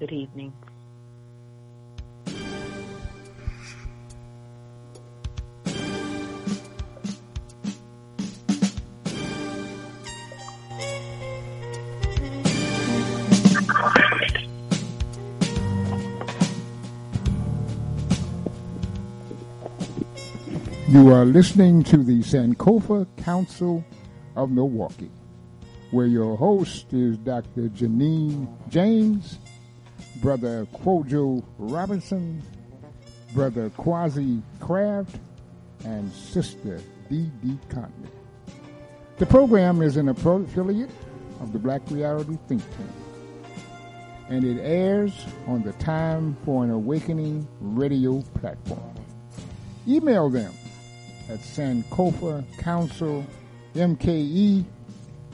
Good evening. You are listening to the Sankofa Council of Milwaukee, where your host is Dr. Janine James, Brother Kojo Robinson, Brother Kwasi Craft, and Sister D.D. Conley. The program is an affiliate of the Black Reality Think Tank, and it airs on the Time for an Awakening radio platform. Email them at Sankofa Council MKE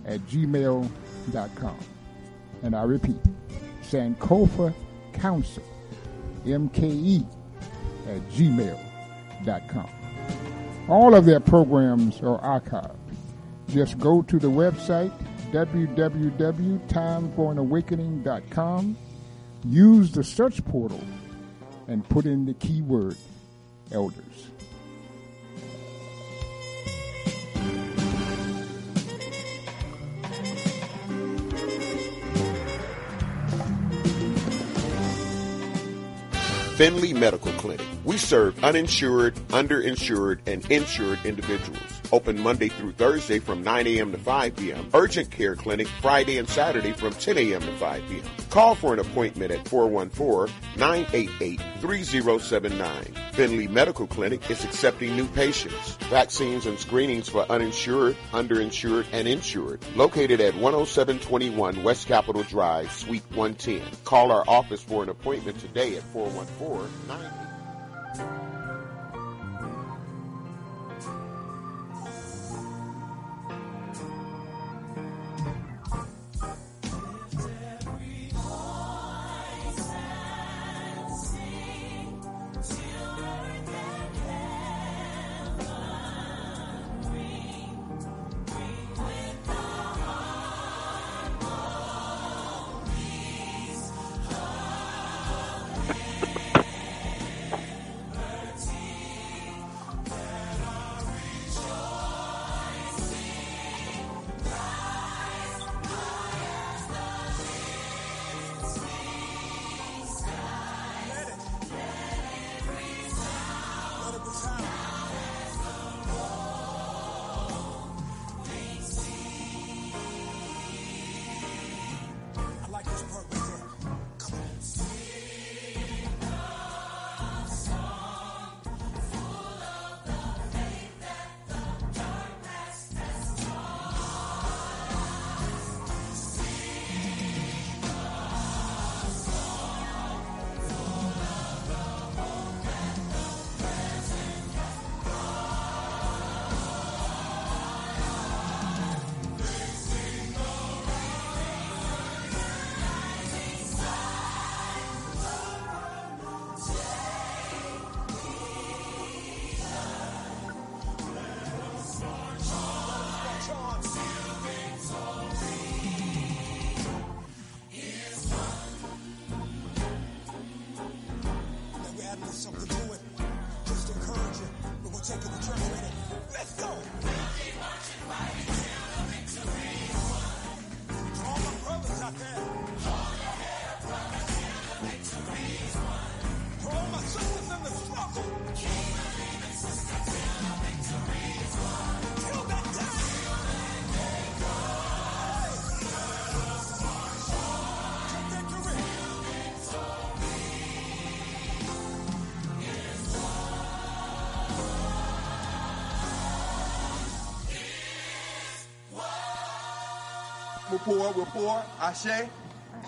at gmail.com. And I repeat, Sankofa Council MKE at gmail.com. All of their programs are archived. Just go to the website www.timeforanawakening.com, use the search portal, and put in the keyword elders. Finley Medical Clinic. We serve uninsured, underinsured, and insured individuals. Open Monday through Thursday from 9 a.m. to 5 p.m. Urgent Care Clinic Friday and Saturday from 10 a.m. to 5 p.m. Call for an appointment at 414-988-3079. Finley Medical Clinic is accepting new patients. Vaccines and screenings for uninsured, underinsured, and insured. Located at 10721 West Capitol Drive, Suite 110. Call our office for an appointment today at 414 We're poor, we're poor, Ashe.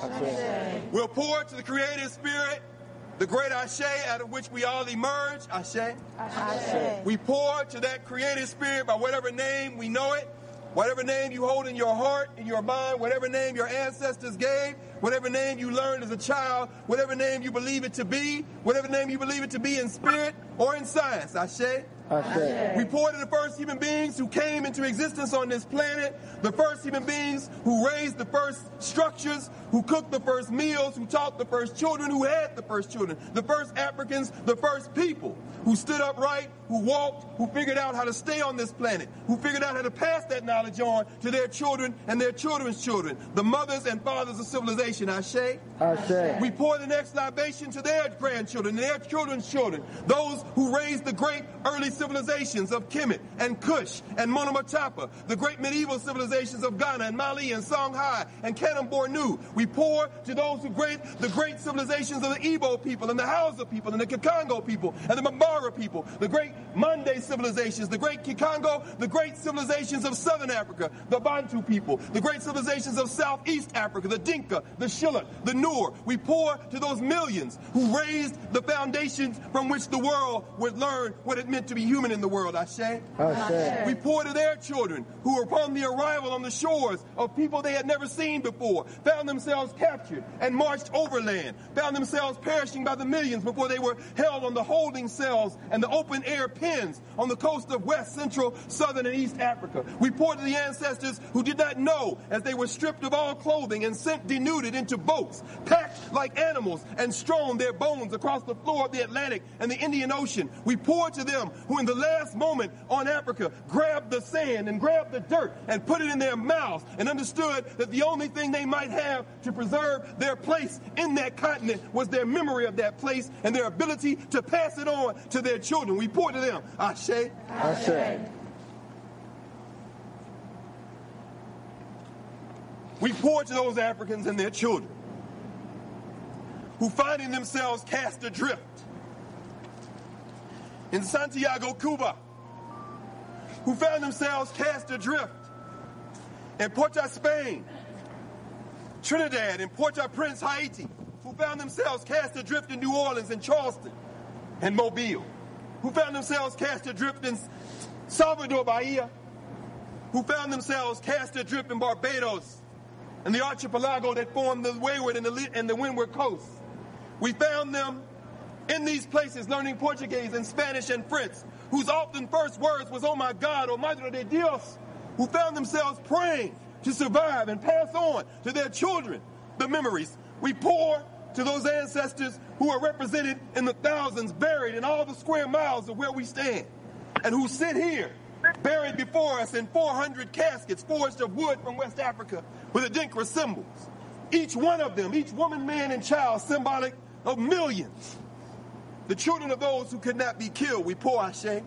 Ashe. We're poor to the creative spirit, the great Ashe out of which we all emerge, Ashe. Ashe. We pour to that creative spirit by whatever name we know it, whatever name you hold in your heart, in your mind, whatever name your ancestors gave, whatever name you learned as a child, whatever name you believe it to be, whatever name you believe it to be in spirit or in science, Ashe. We pour to the first human beings who came into existence on this planet, the first human beings who raised the first structures, who cooked the first meals, who taught the first children, who had the first children, the first Africans, the first people, who stood upright, who walked, who figured out how to stay on this planet, who figured out how to pass that knowledge on to their children and their children's children, the mothers and fathers of civilization. Ashe. Ashe. We pour the next libation to their grandchildren and their children's children, those who raised the great early civilizations of Kemet and Kush and Monomotapa, the great medieval civilizations of Ghana and Mali and Songhai and Kanem Bornu. We pour to those who great the great civilizations of the Igbo people and the Hausa people and the Kikongo people and the Bambara people, the great Mande civilizations, the great Kikongo, the great civilizations of Southern Africa, the Bantu people, the great civilizations of Southeast Africa, the Dinka, the Shilluk, the Nuer. We pour to those millions who raised the foundations from which the world would learn what it meant to be human in the world. Ashe. Ashe. We pour to their children who were upon the arrival on the shores of people they had never seen before, found themselves captured and marched overland, found themselves perishing by the millions before they were held on the holding cells and the open air pens on the coast of West, Central, Southern, and East Africa. We pour to the ancestors who did not know as they were stripped of all clothing and sent denuded into boats, packed like animals, and strewn their bones across the floor of the Atlantic and the Indian Ocean. We pour to them who, in the last moment on Africa, grabbed the sand and grabbed the dirt and put it in their mouths and understood that the only thing they might have to preserve their place in that continent was their memory of that place and their ability to pass it on to their children. We pour to them, Ashe. Ashe. We pour to those Africans and their children who finding themselves cast adrift in Santiago, Cuba, who found themselves cast adrift in Port of Spain, Trinidad, and Port-au-Prince, Haiti, who found themselves cast adrift in New Orleans and Charleston and Mobile, who found themselves cast adrift in Salvador Bahia, who found themselves cast adrift in Barbados and the archipelago that formed the wayward and the, and the windward coast. We found them in these places learning Portuguese and Spanish and French, whose often first words was, oh my God, oh Madre de Dios, who found themselves praying to survive and pass on to their children the memories. We pour to those ancestors who are represented in the thousands buried in all the square miles of where we stand and who sit here buried before us in 400 caskets forged of wood from West Africa with Adinkra symbols. Each one of them, each woman, man, and child, symbolic of millions. The children of those who could not be killed, we pour our Ashe.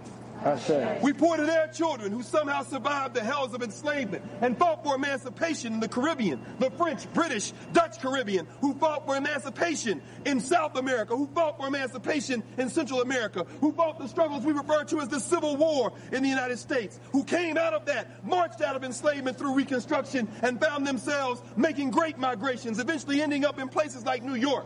We to their children who somehow survived the hells of enslavement and fought for emancipation in the Caribbean, the French, British, Dutch Caribbean, who fought for emancipation in South America, who fought for emancipation in Central America, who fought the struggles we refer to as the Civil War in the United States, who came out of that, marched out of enslavement through Reconstruction, and found themselves making great migrations, eventually ending up in places like New York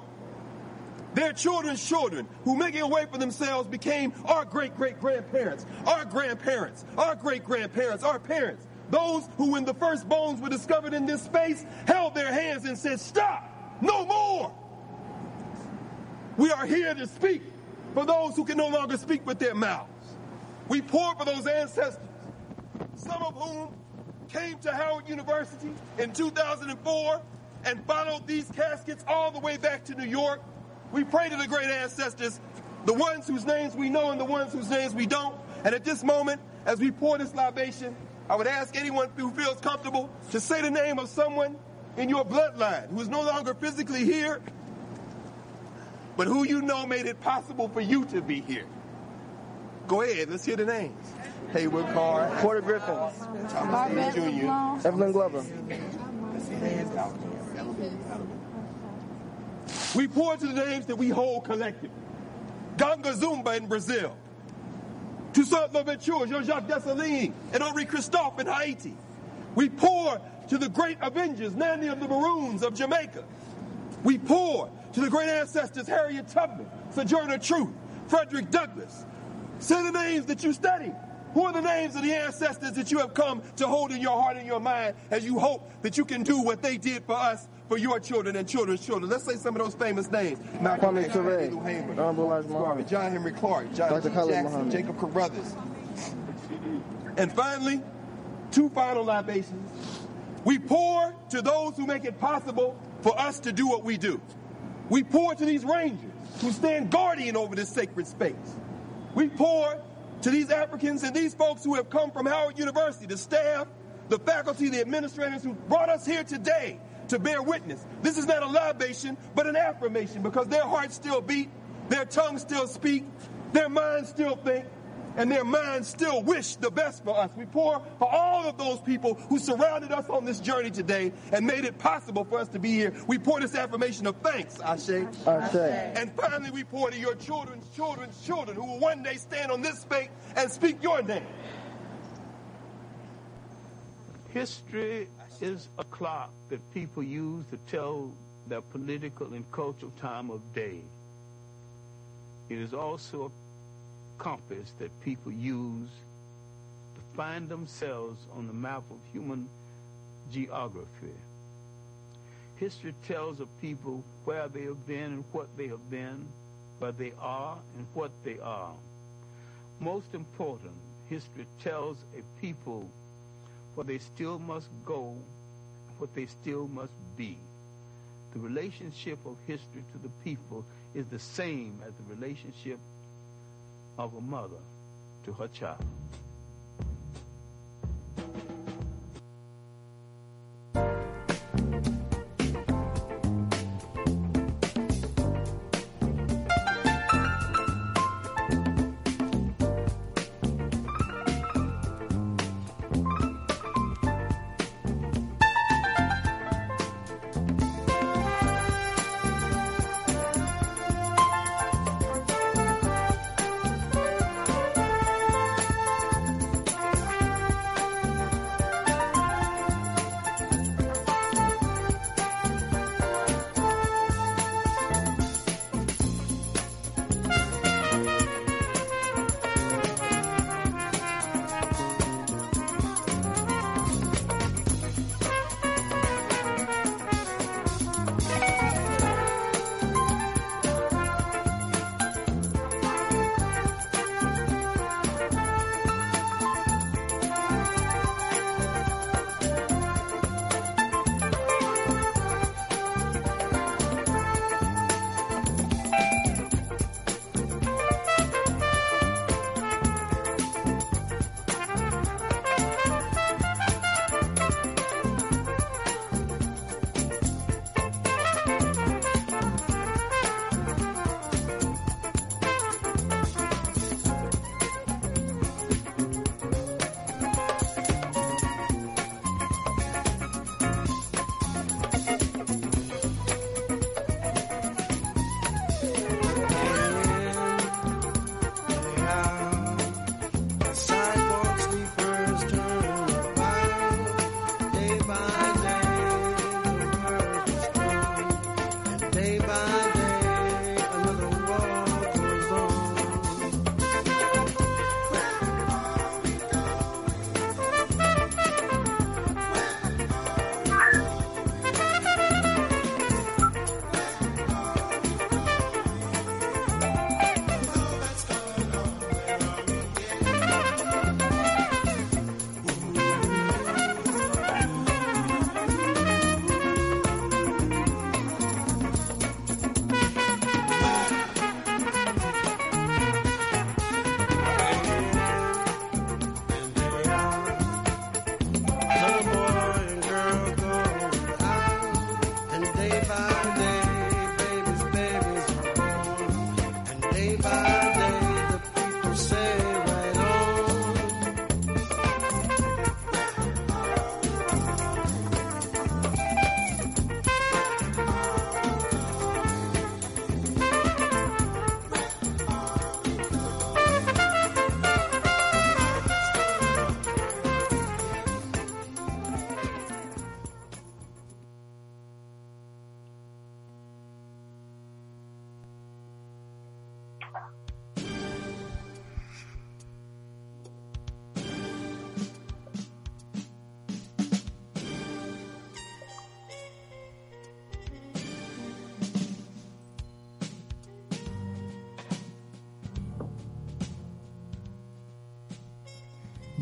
their children's children who making a way for themselves became our great great grandparents, our grandparents, our great grandparents, our parents. Those who, when the first bones were discovered in this space, held their hands and said, Stop, no more. We are here to speak for those who can no longer speak with their mouths. We pour for those ancestors, some of whom came to Howard University in 2004 and followed these caskets all the way back to New York we pray to the great ancestors, the ones whose names we know and the ones whose names we don't. And at this moment, as we pour this libation, I would ask anyone who feels comfortable to say the name of someone in your bloodline who is no longer physically here, but who you know made it possible for you to be here. Go ahead, let's hear the names. Haywood Carr, Porter Griffin. Thomas Jr., Evelyn Glover. We pour to the names that we hold collectively. Ganga Zumba in Brazil. Toussaint Louverture, Jean-Jacques Dessalines, and Henri Christophe in Haiti. We pour to the great Avengers, Nanny of the Maroons of Jamaica. We pour to the great ancestors, Harriet Tubman, Sojourner Truth, Frederick Douglass. Say the names that you study. Who are the names of the ancestors that you have come to hold in your heart and your mind as you hope that you can do what they did for us, for your children and children's children? Let's say some of those famous names. Malcolm X, Ture, Hamer, Honorable Elijah Garvey, Muhammad. John Henrik Clarke, John Dr. G. Jackson, Muhammad. Jacob Carruthers. And finally, two final libations. We pour to those who make it possible for us to do what we do. We pour to these rangers who stand guardian over this sacred space. We pour to these Africans and these folks who have come from Howard University, the staff, the faculty, the administrators who brought us here today to bear witness. This is not a libation, but an affirmation because their hearts still beat, their tongues still speak, their minds still think, and their minds still wish the best for us. We pour for all of those people who surrounded us on this journey today and made it possible for us to be here. We pour this affirmation of thanks, Ashe. Ashe. And finally, we pour to your children's children's children who will one day stand on this space and speak your name. History is a clock that people use to tell their political and cultural time of day. It is also a compass that people use to find themselves on the map of human geography. History tells of people where they have been and what they have been, where they are and what they are. Most important, history tells a people where they still must go, what they still must be. The relationship of history to the people is the same as the relationship of a mother to her child.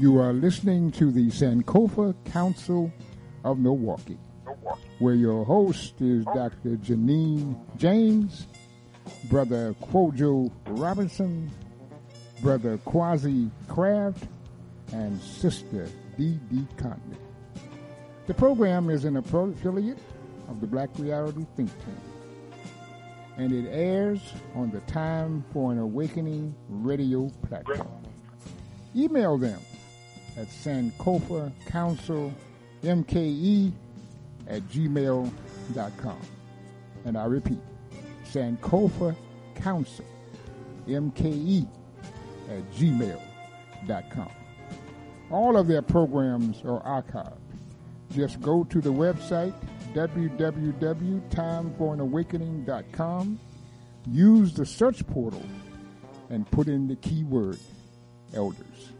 You are listening to the Sankofa Council of Milwaukee, where your host is Dr. Janine James, Brother Kojo Robinson, Brother Kwasi Craft, and Sister Dee Conley. The program is an affiliate of the Black Reality Think Tank, and it airs on the Time for an Awakening radio platform. Email them at Sankofa Council MKE at gmail.com. And I repeat, Sankofa Council MKE at gmail.com. All of their programs are archived. Just go to the website www.timeforanawakening.com, use the search portal, and put in the keyword elders.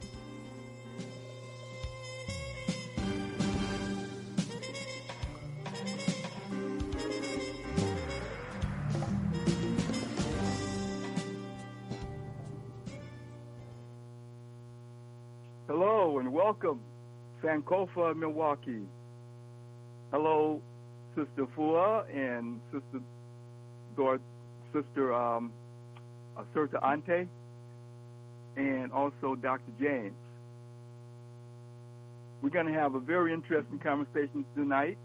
Welcome, Sankofa, Milwaukee. Hello, Sister Fua and Sister Dor- Sister um, Ante, and also Dr. James. We're going to have a very interesting conversation tonight,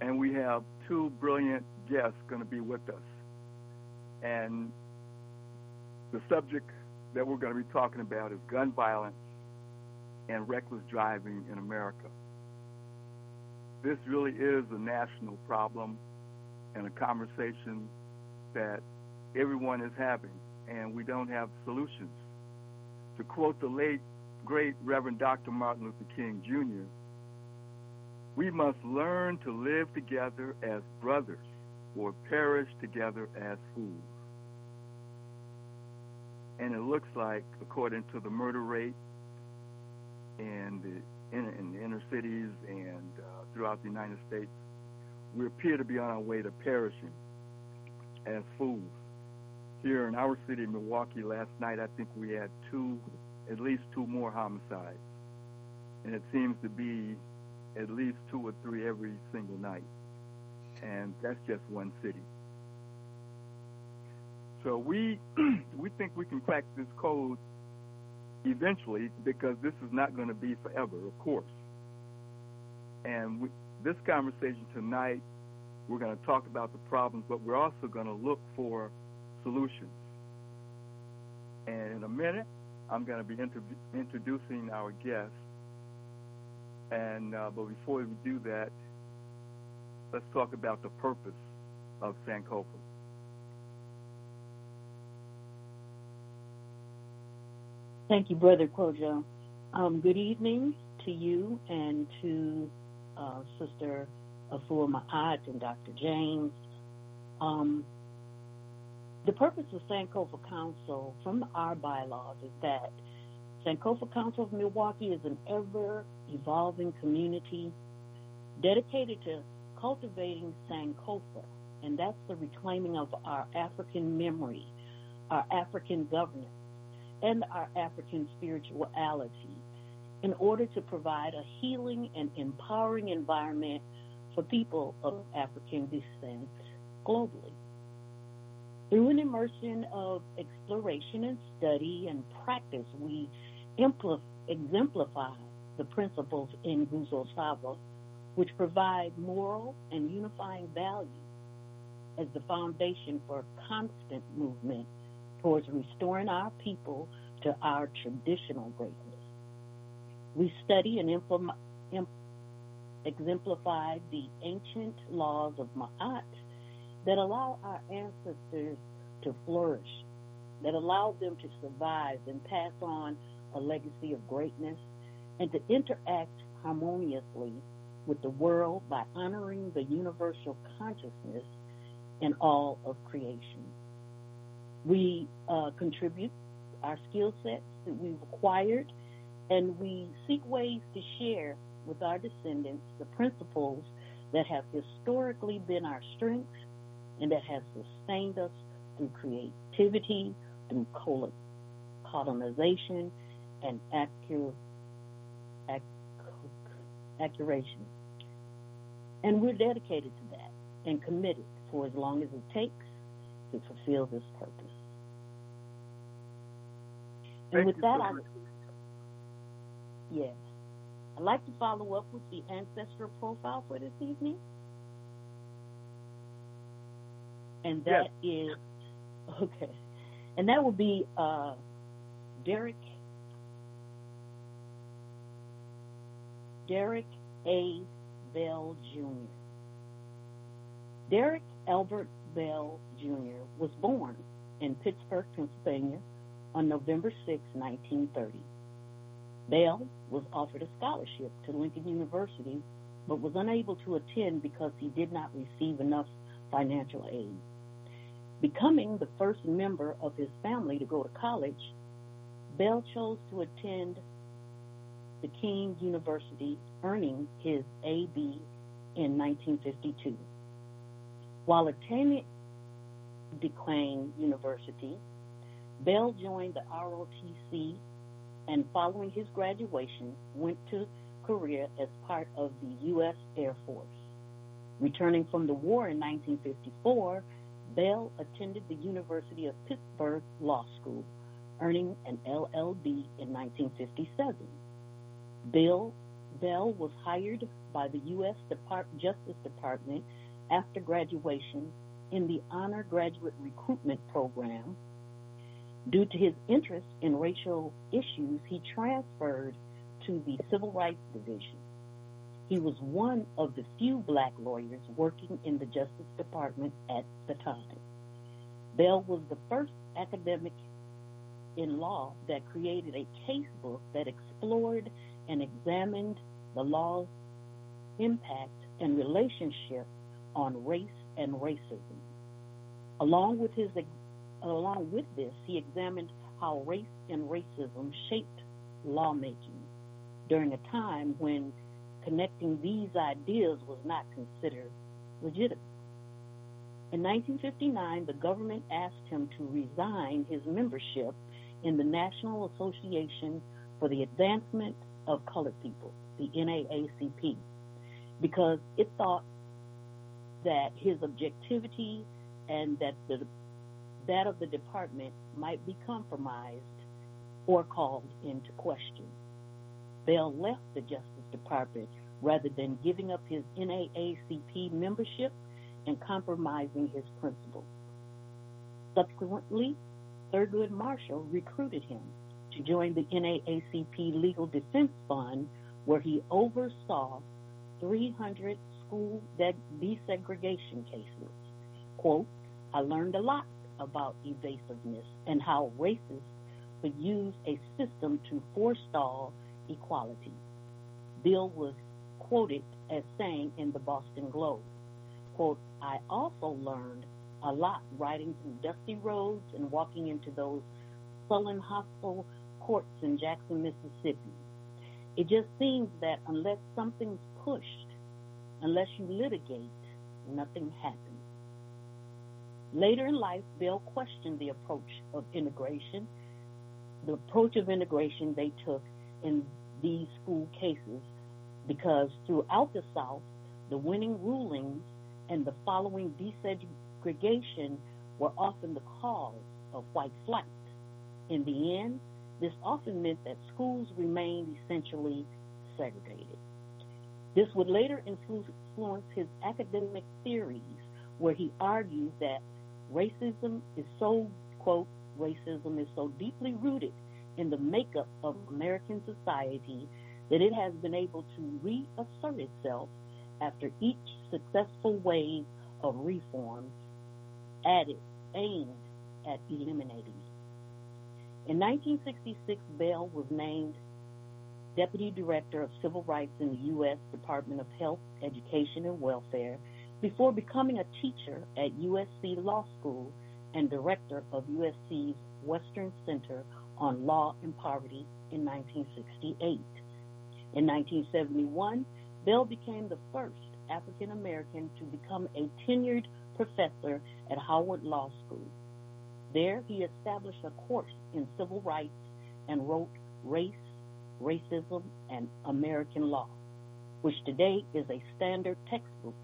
and we have two brilliant guests going to be with us. And the subject that we're going to be talking about is gun violence and reckless driving in America. This really is a national problem and a conversation that everyone is having, and we don't have solutions. To quote the late, great Reverend Dr. Martin Luther King Jr., we must learn to live together as brothers or perish together as fools. And it looks like, according to the murder rate and the, in, in the inner cities and uh, throughout the United States, we appear to be on our way to perishing as fools. Here in our city, of Milwaukee, last night, I think we had two, at least two more homicides. And it seems to be at least two or three every single night. And that's just one city. So we we think we can crack this code eventually because this is not going to be forever, of course. And we, this conversation tonight, we're going to talk about the problems, but we're also going to look for solutions. And in a minute, I'm going to be inter- introducing our guests. And uh, but before we do that, let's talk about the purpose of Sankofa. Thank you, Brother Kojo. Um, good evening to you and to uh, Sister Afua Ma'at and Dr. James. Um, the purpose of Sankofa Council from our bylaws is that Sankofa Council of Milwaukee is an ever evolving community dedicated to cultivating Sankofa, and that's the reclaiming of our African memory, our African governance and our African spirituality in order to provide a healing and empowering environment for people of African descent globally. Through an immersion of exploration and study and practice, we exemplify the principles in Nguzo Saba, which provide moral and unifying values as the foundation for constant movement towards restoring our people to our traditional greatness. We study and implement, imp, exemplify the ancient laws of Ma'at that allow our ancestors to flourish, that allow them to survive and pass on a legacy of greatness, and to interact harmoniously with the world by honoring the universal consciousness in all of creation. We uh, contribute our skill sets that we've acquired, and we seek ways to share with our descendants the principles that have historically been our strengths and that have sustained us through creativity, through colonization, and accur- acc- accuration. And we're dedicated to that and committed for as long as it takes to fulfill this purpose. And Thank with you that, I, yes, I'd like to follow up with the ancestral profile for this evening. And that is okay. And that will be uh, Derek Derek A. Bell Jr. Derek Albert Bell Jr. was born in Pittsburgh, Pennsylvania on November 6, 1930. Bell was offered a scholarship to Lincoln University but was unable to attend because he did not receive enough financial aid. Becoming the first member of his family to go to college, Bell chose to attend the King University, earning his AB in 1952. While attending Duquesne University, Bell joined the ROTC and following his graduation went to Korea as part of the U.S. Air Force. Returning from the war in 1954, Bell attended the University of Pittsburgh Law School, earning an LLB in 1957. Bill Bell was hired by the U.S. Depart- Justice Department after graduation in the Honor Graduate Recruitment Program. Due to his interest in racial issues, he transferred to the Civil Rights Division. He was one of the few black lawyers working in the Justice Department at the time. Bell was the first academic in law that created a case book that explored and examined the law's impact and relationship on race and racism. Along with his along with this, he examined how race and racism shaped lawmaking during a time when connecting these ideas was not considered legitimate. In 1959, the government asked him to resign his membership in the National Association for the Advancement of Colored People, the NAACP, because it thought that his objectivity and that the that of the department might be compromised or called into question. Bell left the Justice Department rather than giving up his NAACP membership and compromising his principles. Subsequently, Thurgood Marshall recruited him to join the NAACP Legal Defense Fund, where he oversaw 300 school desegregation cases. Quote, I learned a lot about evasiveness and how racists could use a system to forestall equality. Bill was quoted as saying in the Boston Globe, quote, I also learned a lot riding through dusty roads and walking into those sullen, hostile courts in Jackson, Mississippi. It just seems that unless something's pushed, unless you litigate, nothing happens. Later in life, Bill questioned the approach of integration, the approach of integration they took in these school cases, because throughout the South, the winning rulings and the following desegregation were often the cause of white flight. In the end, this often meant that schools remained essentially segregated. This would later influence his academic theories, where he argued that racism is so, quote, racism is so deeply rooted in the makeup of American society that it has been able to reassert itself after each successful wave of reform added aimed at eliminating it. In 1966, Bell was named Deputy Director of Civil Rights in the U.S. Department of Health, Education, and Welfare before becoming a teacher at USC Law School and Director of USC's Western Center on Law and Poverty in 1968. In 1971, Bell became the first African American to become a tenured professor at Harvard Law School. There, he established a course in civil rights and wrote Race, Racism, and American Law. which today is a standard textbook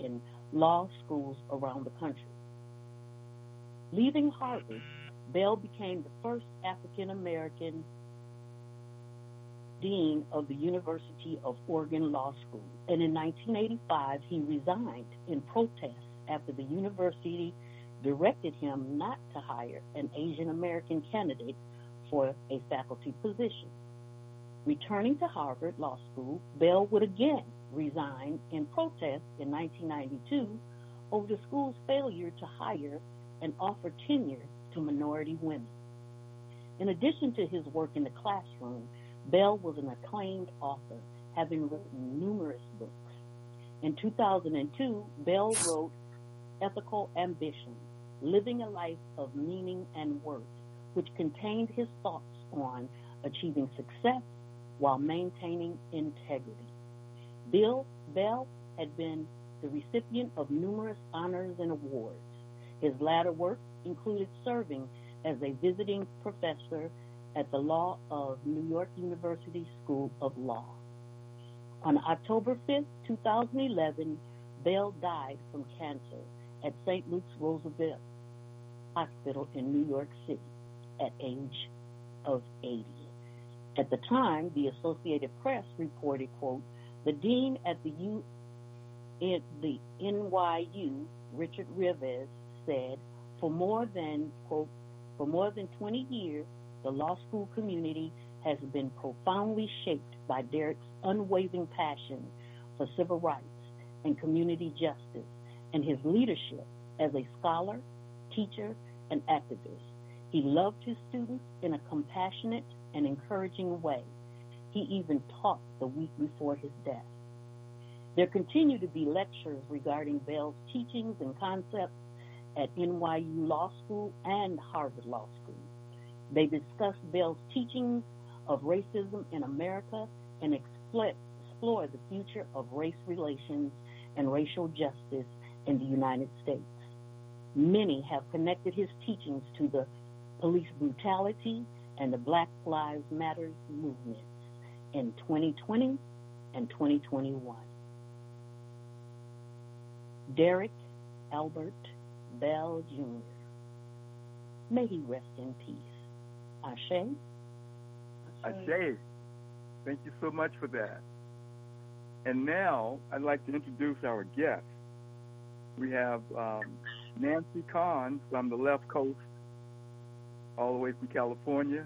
in law schools around the country. Leaving Harvard, Bell became the first African American dean of the University of Oregon Law School. And in 1985, he resigned in protest after the university directed him not to hire an Asian American candidate for a faculty position. Returning to Harvard Law School, Bell would again resign in protest in 1992 over the school's failure to hire and offer tenure to minority women. In addition to his work in the classroom, Bell was an acclaimed author, having written numerous books. In 2002, Bell wrote Ethical Ambition Living a Life of Meaning and Worth, which contained his thoughts on achieving success while maintaining integrity. Bill Bell had been the recipient of numerous honors and awards. His latter work included serving as a visiting professor at the Law of New York University School of Law. On October 5, 2011, Bell died from cancer at St. Luke's Roosevelt Hospital in New York City at age of 80. At the time, the Associated Press reported, quote, the dean at the U at the NYU, Richard Revesz, said, for more than quote, for more than 20 years, the law school community has been profoundly shaped by Derek's unwavering passion for civil rights and community justice and his leadership as a scholar, teacher, and activist. He loved his students in a compassionate and encouraging way. He even taught the week before his death. There continue to be lectures regarding Bell's teachings and concepts at NYU Law School and Harvard Law School. They discuss Bell's teachings of racism in America and explore the future of race relations and racial justice in the United States. Many have connected his teachings to the police brutality and the Black Lives Matter movements in 2020 and 2021. Derek Albert Bell Jr. May he rest in peace. Ashe. Ashe. Thank you so much for that. And now I'd like to introduce our guest. We have um, Nancy Kahn from the left coast, all the way from California.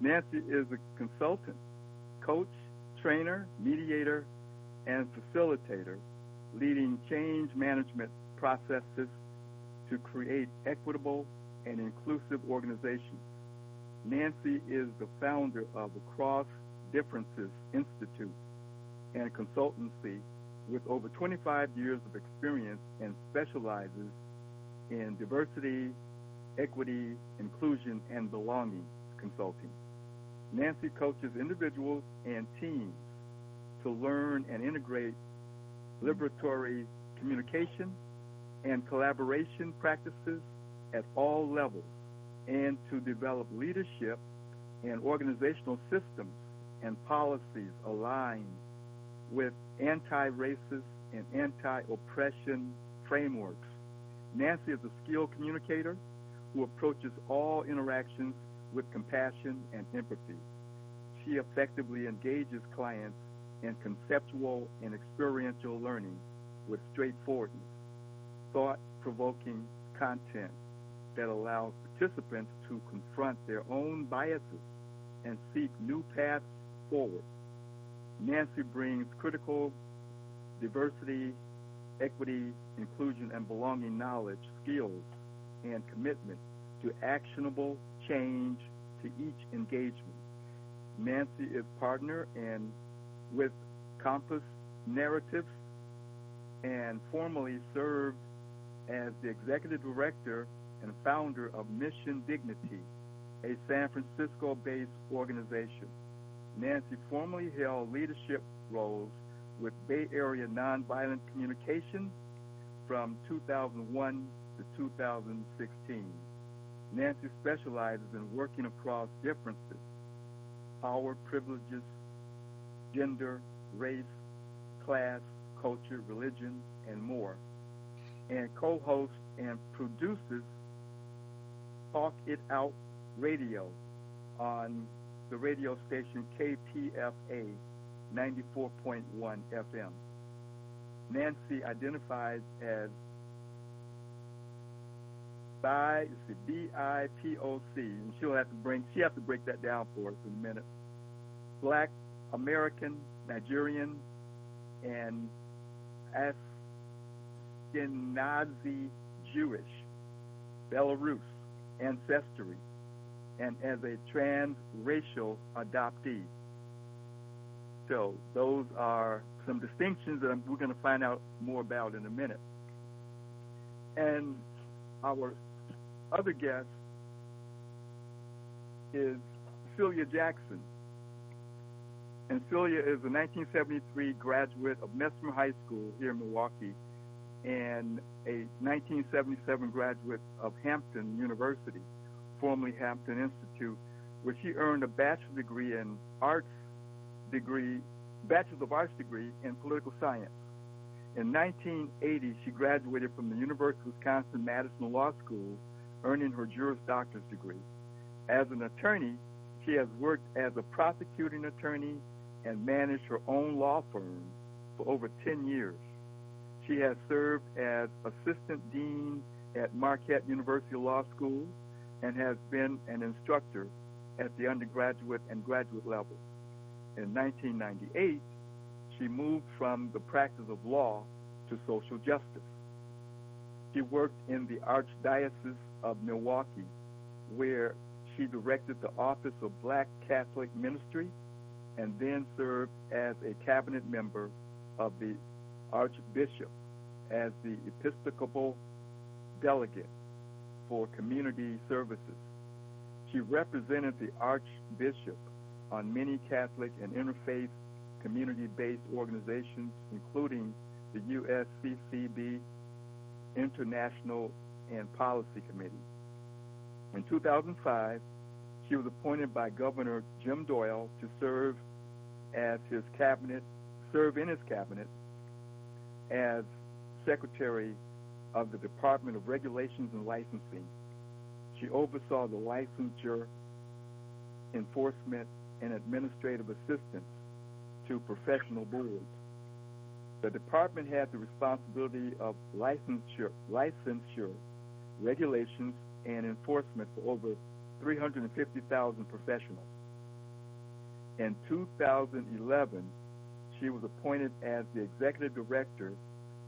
Nancy is a consultant, coach, trainer, mediator, and facilitator, leading change management processes to create equitable and inclusive organizations. Nancy is the founder of the Cross Differences Institute and consultancy with over 25 years of experience and specializes in diversity, equity, inclusion, and belonging consulting. Nancy coaches individuals and teams to learn and integrate liberatory communication and collaboration practices at all levels and to develop leadership and organizational systems and policies aligned with anti-racist and anti-oppression frameworks. Nancy is a skilled communicator who approaches all interactions with compassion and empathy. She effectively engages clients in conceptual and experiential learning with straightforwardness, thought-provoking content that allows participants to confront their own biases and seek new paths forward. Nancy brings critical diversity, equity, inclusion, and belonging knowledge, skills, and commitment to actionable change to each engagement. Nancy is partner and with Compass Narratives and formerly served as the executive director and founder of Mission Dignity, a San Francisco-based organization. Nancy formerly held leadership roles with Bay Area Nonviolent Communication from 2001 to 2016. Nancy specializes in working across differences, power, privileges, gender, race, class, culture, religion, and more, and co-hosts and produces Talk It Out Radio on the radio station KPFA 94.1 FM. Nancy identifies as bi B I P O C, and she'll have to bring she has to break that down for us in a minute. Black American, Nigerian, and Ashkenazi Jewish, Belarus ancestry, and as a transracial adoptee. So those are some distinctions that we're going to find out more about in a minute. And our other guest is Celia Jackson. And Celia is a 1973 graduate of Messmer High School here in Milwaukee and a 1977 graduate of Hampton University, formerly Hampton Institute, where she earned a bachelor's degree in arts degree, bachelor's of arts degree in political science. In 1980, she graduated from the University of Wisconsin-Madison Law School, earning her Juris Doctor's degree. As an attorney, she has worked as a prosecuting attorney and managed her own law firm for over 10 years. She has served as assistant dean at Marquette University Law School and has been an instructor at the undergraduate and graduate levels. In 1998, she moved from the practice of law to social justice. She worked in the Archdiocese of Milwaukee, where she directed the Office of Black Catholic Ministry and then served as a cabinet member of the Archbishop as the Episcopal delegate for community services. She represented the Archbishop on many Catholic and interfaith community-based organizations, including the USCCB International and Policy Committee. In 2005, she was appointed by Governor Jim Doyle to serve as his cabinet, serve in his cabinet as Secretary of the Department of Regulations and Licensing. She oversaw the licensure, enforcement, and administrative assistance to professional boards. The department had the responsibility of licensure, licensure, regulations, and enforcement for over 350,000 professionals. In 2011, she was appointed as the executive director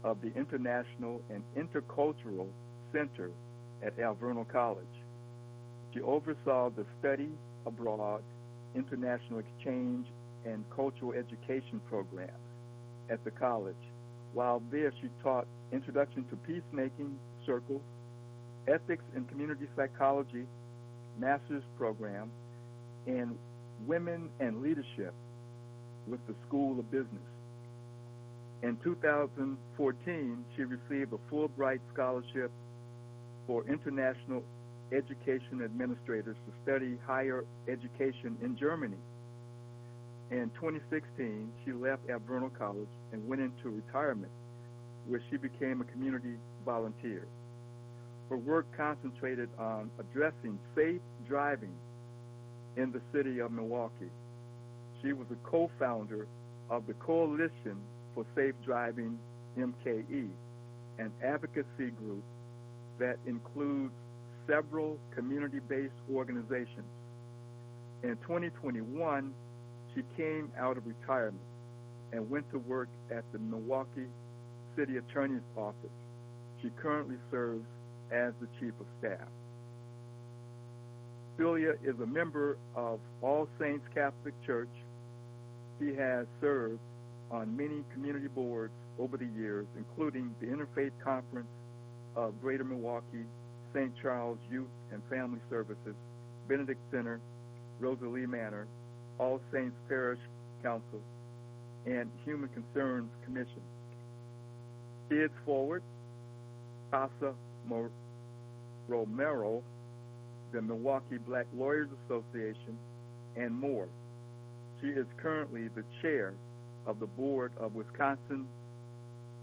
of the International and Intercultural Center at Alverno College. She oversaw the study abroad, international exchange, and cultural education programs at the college. While there, she taught Introduction to Peacemaking circles, Ethics and Community Psychology master's program, and Women and Leadership with the School of Business. In 2014, she received a Fulbright Scholarship for International Education Administrators to study higher education in Germany. In 2016, she left Alverno College and went into retirement, where she became a community volunteer. Her work concentrated on addressing safe driving in the city of Milwaukee. She was a co-founder of the Coalition for Safe Driving, MKE, an advocacy group that includes several community-based organizations. In 2021, she came out of retirement and went to work at the Milwaukee City Attorney's Office. She currently serves as the Chief of Staff. Celia is a member of All Saints Catholic Church. She has served on many community boards over the years, including the Interfaith Conference of Greater Milwaukee, St. Charles Youth and Family Services, Benedict Center, Rosalie Manor, All Saints Parish Council, and Human Concerns Commission. Kids Forward, Casa Romero, the Milwaukee Black Lawyers Association, and more. She is currently the chair of the board of Wisconsin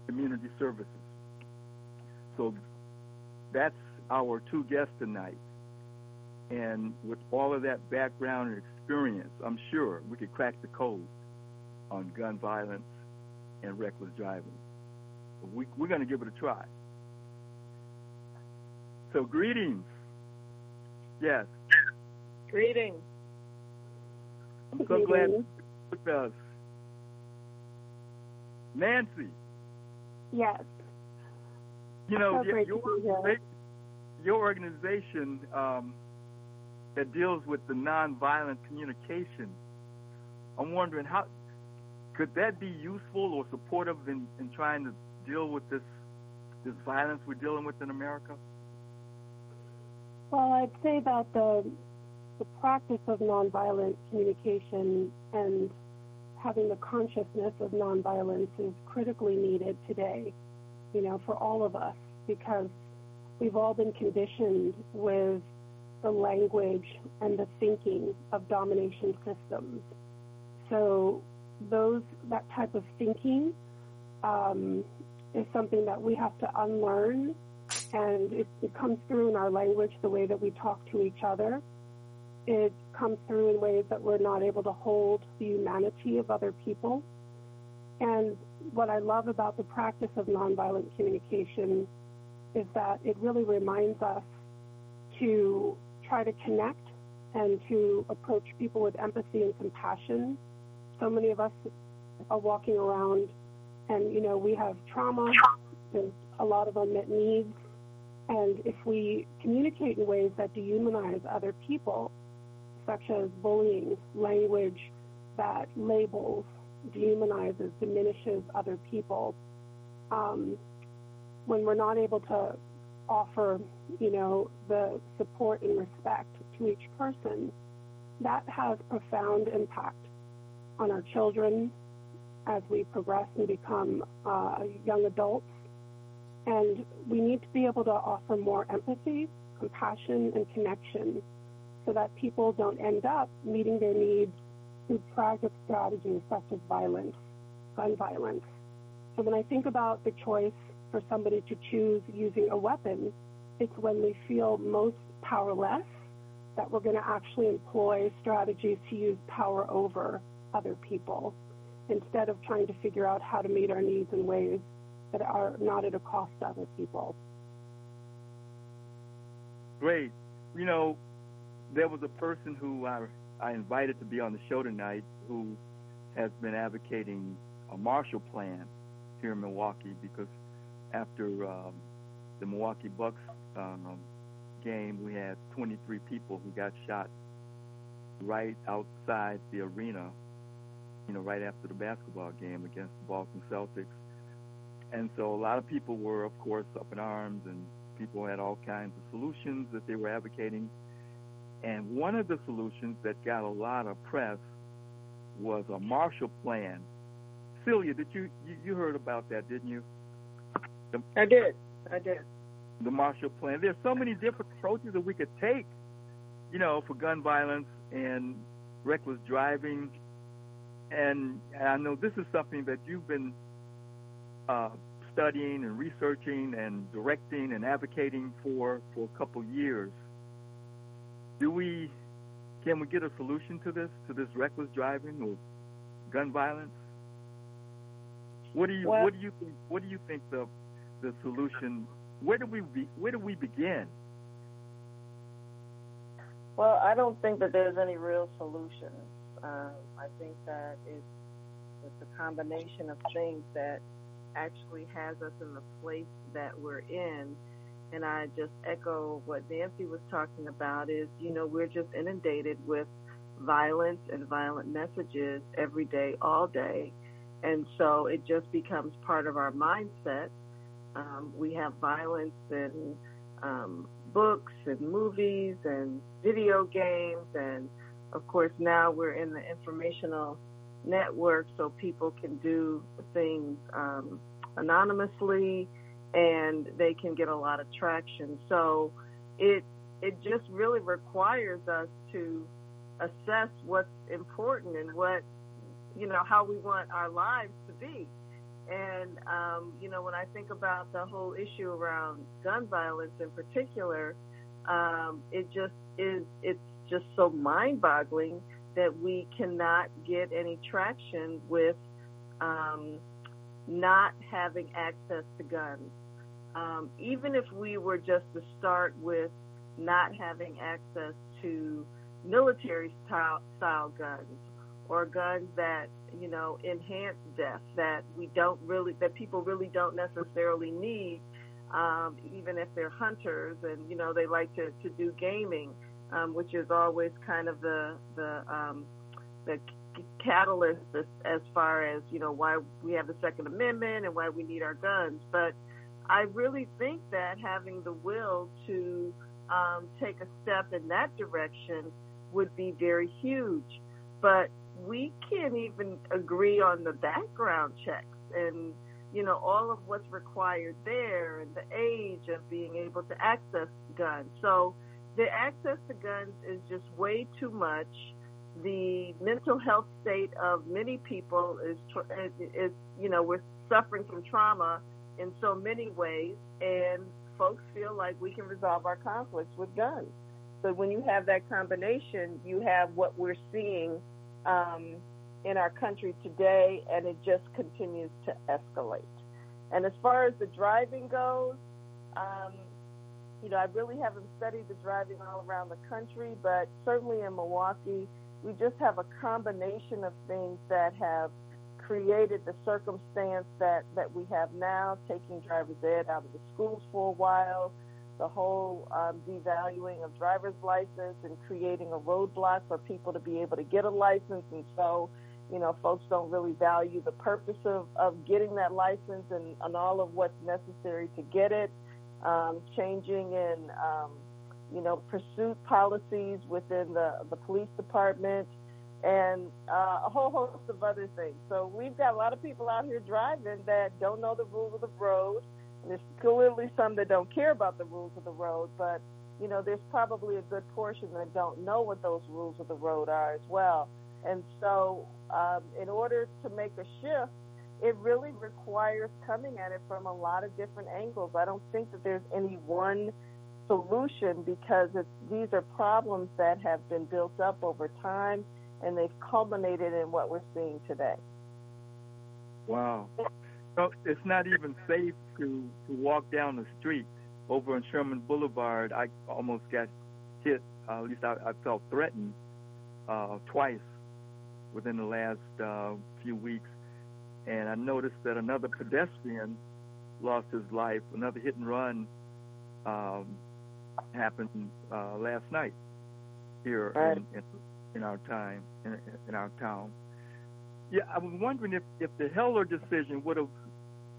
Community Services. So that's our two guests tonight. And with all of that background and experience, I'm sure we could crack the code on gun violence and reckless driving. We, we're going to give it a try. So, greetings. Yes. Greetings. I'm so glad with us. Nancy, Yes. you know, So your, great your, to be your organization um, that deals with the nonviolent communication, I'm wondering how could that be useful or supportive in, in trying to deal with this this violence we're dealing with in America? Well, I'd say that the the practice of nonviolent communication and having the consciousness of nonviolence is critically needed today, you know, for all of us because we've all been conditioned with the language and the thinking of domination systems. So those that type of thinking um, is something that we have to unlearn and it, it comes through in our language, the way that we talk to each other. It comes through in ways that we're not able to hold the humanity of other people. And what I love about the practice of nonviolent communication is that it really reminds us to try to connect and to approach people with empathy and compassion. So many of us are walking around and, you know, we have trauma, there's a lot of unmet needs, and if we communicate in ways that dehumanize other people, such as bullying, language that labels, dehumanizes, diminishes other people, um, when we're not able to offer, you know, the support and respect to each person, that has profound impact on our children as we progress and become uh, young adults and we need to be able to offer more empathy, compassion, and connection so that people don't end up meeting their needs through tragic strategies such as violence, gun violence. So when I think about the choice for somebody to choose using a weapon, it's when they feel most powerless that we're going to actually employ strategies to use power over other people instead of trying to figure out how to meet our needs in ways that are not at a cost to other people. Great. You know, there was a person who I, I invited to be on the show tonight who has been advocating a Marshall Plan here in Milwaukee because after um, the Milwaukee Bucks um, game, we had 23 people who got shot right outside the arena, you know, right after the basketball game against the Boston Celtics. And so a lot of people were, of course, up in arms, and people had all kinds of solutions that they were advocating. And one of the solutions that got a lot of press was a Marshall Plan. Celia, did you you, you heard about that, didn't you? The, I did. I did. the Marshall Plan. There's so many different approaches that we could take, you know, for gun violence and reckless driving. And, and I know this is something that you've been uh, studying and researching and directing and advocating for for a couple years. Do we can we get a solution to this to this reckless driving or gun violence? What do you Well- what do you think what do you think the the solution where do we be, where do we begin? Well, I don't think that there's any real solution. Um, I think that it's, it's a combination of things that actually has us in the place that we're in. And I just echo what Nancy was talking about is, you know, we're just inundated with violence and violent messages every day, all day. And so it just becomes part of our mindset. Um, we have violence in um, books and movies and video games. And of course, now we're in the informational network so people can do things um, anonymously and they can get a lot of traction. So it it just really requires us to assess what's important and what you know, how we want our lives to be. And um, you know, when I think about the whole issue around gun violence in particular, um, it just is. It's just so mind-boggling that we cannot get any traction with um, not having access to guns. Um, even if we were just to start with not having access to military style, style guns or guns that you know enhance death that we don't really that people really don't necessarily need um, even if they're hunters and you know they like to, to do gaming um, which is always kind of the the um, the catalyst as, as far as you know why we have the Second Amendment and why we need our guns. But I really think that having the will to um, take a step in that direction would be very huge. But we can't even agree on the background checks and you know all of what's required there and the age of being able to access guns. So the access to guns is just way too much the mental health state of many people is, is, you know, we're suffering from trauma in so many ways, and folks feel like we can resolve our conflicts with guns. So when you have that combination, you have what we're seeing um, in our country today, and it just continues to escalate. And as far as the driving goes, um, you know, I really haven't studied the driving all around the country, but certainly in Milwaukee, we just have a combination of things that have created the circumstance that, that we have now, taking driver's ed out of the schools for a while, the whole um, devaluing of driver's license and creating a roadblock for people to be able to get a license. And so, you know, folks don't really value the purpose of, of getting that license and, and all of what's necessary to get it. Um, changing in um, you know, pursuit policies within the, the police department, and uh, a whole host of other things. So we've got a lot of people out here driving that don't know the rules of the road. And There's clearly some that don't care about the rules of the road, but you know, there's probably a good portion that don't know what those rules of the road are as well. And so, um, in order to make a shift, it really requires coming at it from a lot of different angles. I don't think that there's any one solution because these are problems that have been built up over time and they've culminated in what we're seeing today. Wow. So it's not even safe to, to walk down the street over on Sherman Boulevard. I almost got hit, uh, at least I, I felt threatened uh, twice within the last uh, few weeks. And I noticed that another pedestrian lost his life, another hit and run um, happened uh, last night here right. in, in, in, our time in, in our town. Yeah, I was wondering if, if the Heller decision would have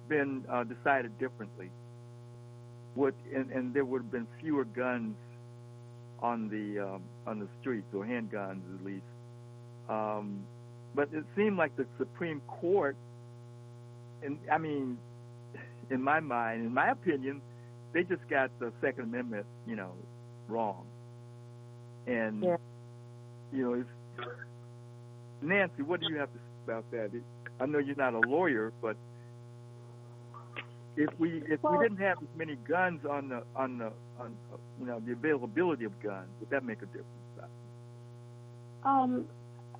been uh, decided differently, would and, and there would have been fewer guns on the um, on the streets or handguns at least. Um, but it seemed like the Supreme Court, and I mean, in my mind, in my opinion, they just got the Second Amendment, you know, wrong. And yeah. you know, it's, Nancy, what do you have to say about that? I know you're not a lawyer, but if we if well, we didn't have as many guns on the on the on you know the availability of guns, would that make a difference? Um,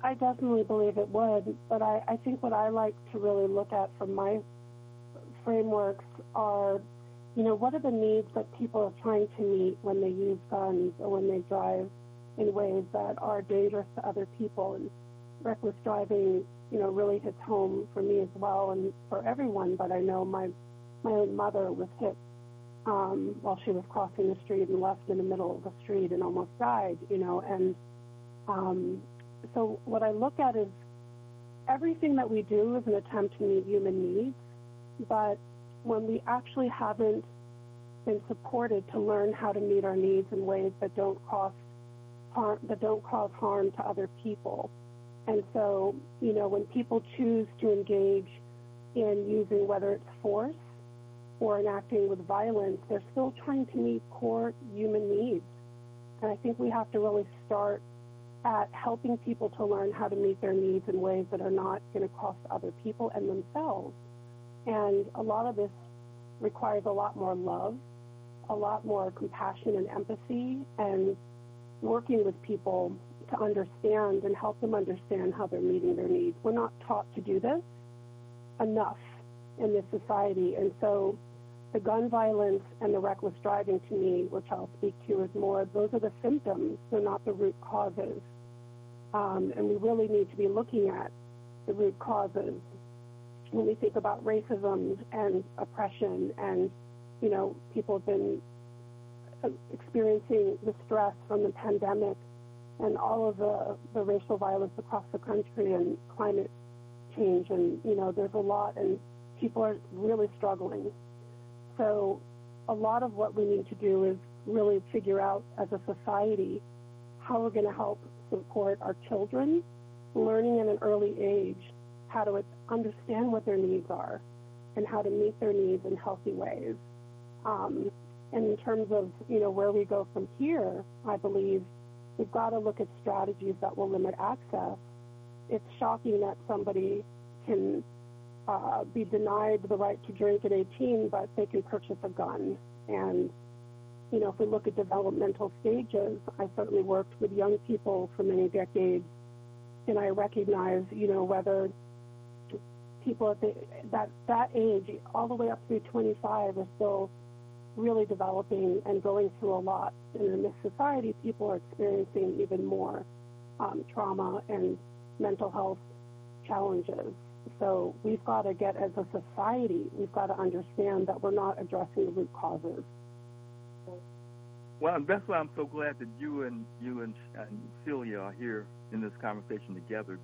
I definitely believe it would, but I, I think what I like to really look at from my frameworks are you know, what are the needs that people are trying to meet when they use guns or when they drive in ways that are dangerous to other people? And reckless driving, you know, really hits home for me as well and for everyone. But I know my my own mother was hit um, while she was crossing the street and left in the middle of the street and almost died. You know, and um, so what I look at is everything that we do is an attempt to meet human needs, but when we actually haven't been supported to learn how to meet our needs in ways that don't cause harm, that don't cause harm to other people. And so, you know, when people choose to engage in using whether it's force or enacting with violence, they're still trying to meet core human needs. And I think we have to really start at helping people to learn how to meet their needs in ways that are not going to cost other people and themselves. And a lot of this requires a lot more love, a lot more compassion and empathy, and working with people to understand and help them understand how they're meeting their needs. We're not taught to do this enough in this society. And so the gun violence and the reckless driving to me, which I'll speak to, is more those are the symptoms, they're not the root causes. Um, and we really need to be looking at the root causes. When we think about racism and oppression and you know people have been uh, experiencing the stress from the pandemic and all of the, the racial violence across the country and climate change and you know there's a lot and people are really struggling. So a lot of what we need to do is really figure out as a society how we're going to help support our children learning at an early age how to understand what their needs are and how to meet their needs in healthy ways. Um, and in terms of you know where we go from here, I believe we've got to look at strategies that will limit access. It's shocking that somebody can uh, be denied the right to drink at 18, but they can purchase a gun. And you know, if we look at developmental stages, I certainly worked with young people for many decades, and I recognize, you know, whether people at the, that that age, all the way up through 25, are still really developing and going through a lot. And in this society, people are experiencing even more um, trauma and mental health challenges. So we've got to get, as a society, we've got to understand that we're not addressing the root causes. Well, that's why I'm so glad that you and you and, and Celia are here in this conversation together.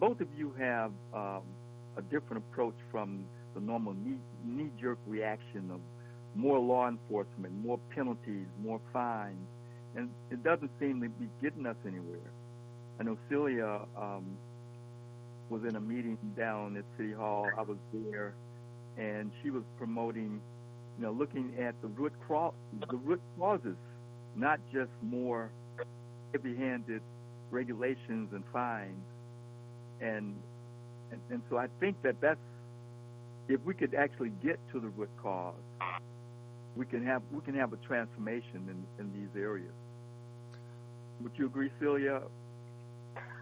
Both of you have um, a different approach from the normal knee, knee-jerk reaction of more law enforcement, more penalties, more fines, and it doesn't seem to be getting us anywhere. I know Celia um, was in a meeting down at City Hall. I was there, and she was promoting, you know, looking at the root cro- the root causes, not just more heavy-handed regulations and fines. And and, and so I think that that's if we could actually get to the root cause, we can have we can have a transformation in, in these areas. Would you agree, Celia?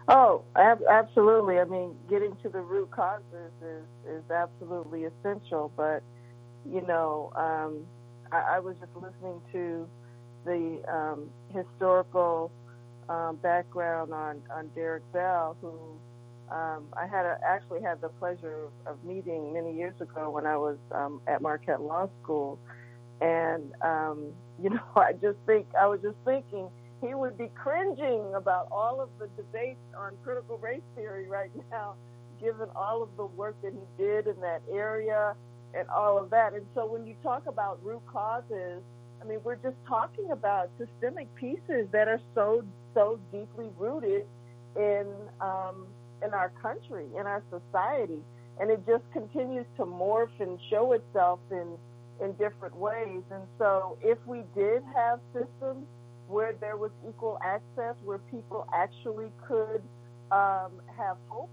Oh, ab- absolutely. I mean, getting to the root causes is is absolutely essential. But you know, um, I, I was just listening to the um, historical um, background on on Derek Bell, who um, I had a, actually had the pleasure of, of meeting many years ago when I was um, at Marquette Law School, and um, you know, I just think I was just thinking he would be cringing about all of the debates on critical race theory right now, given all of the work that he did in that area and all of that. And so when you talk about root causes, I mean, we're just talking about systemic pieces that are so so deeply rooted in um, in our country, in our society, and it just continues to morph and show itself in in different ways. And so, if we did have systems where there was equal access, where people actually could um, have hope,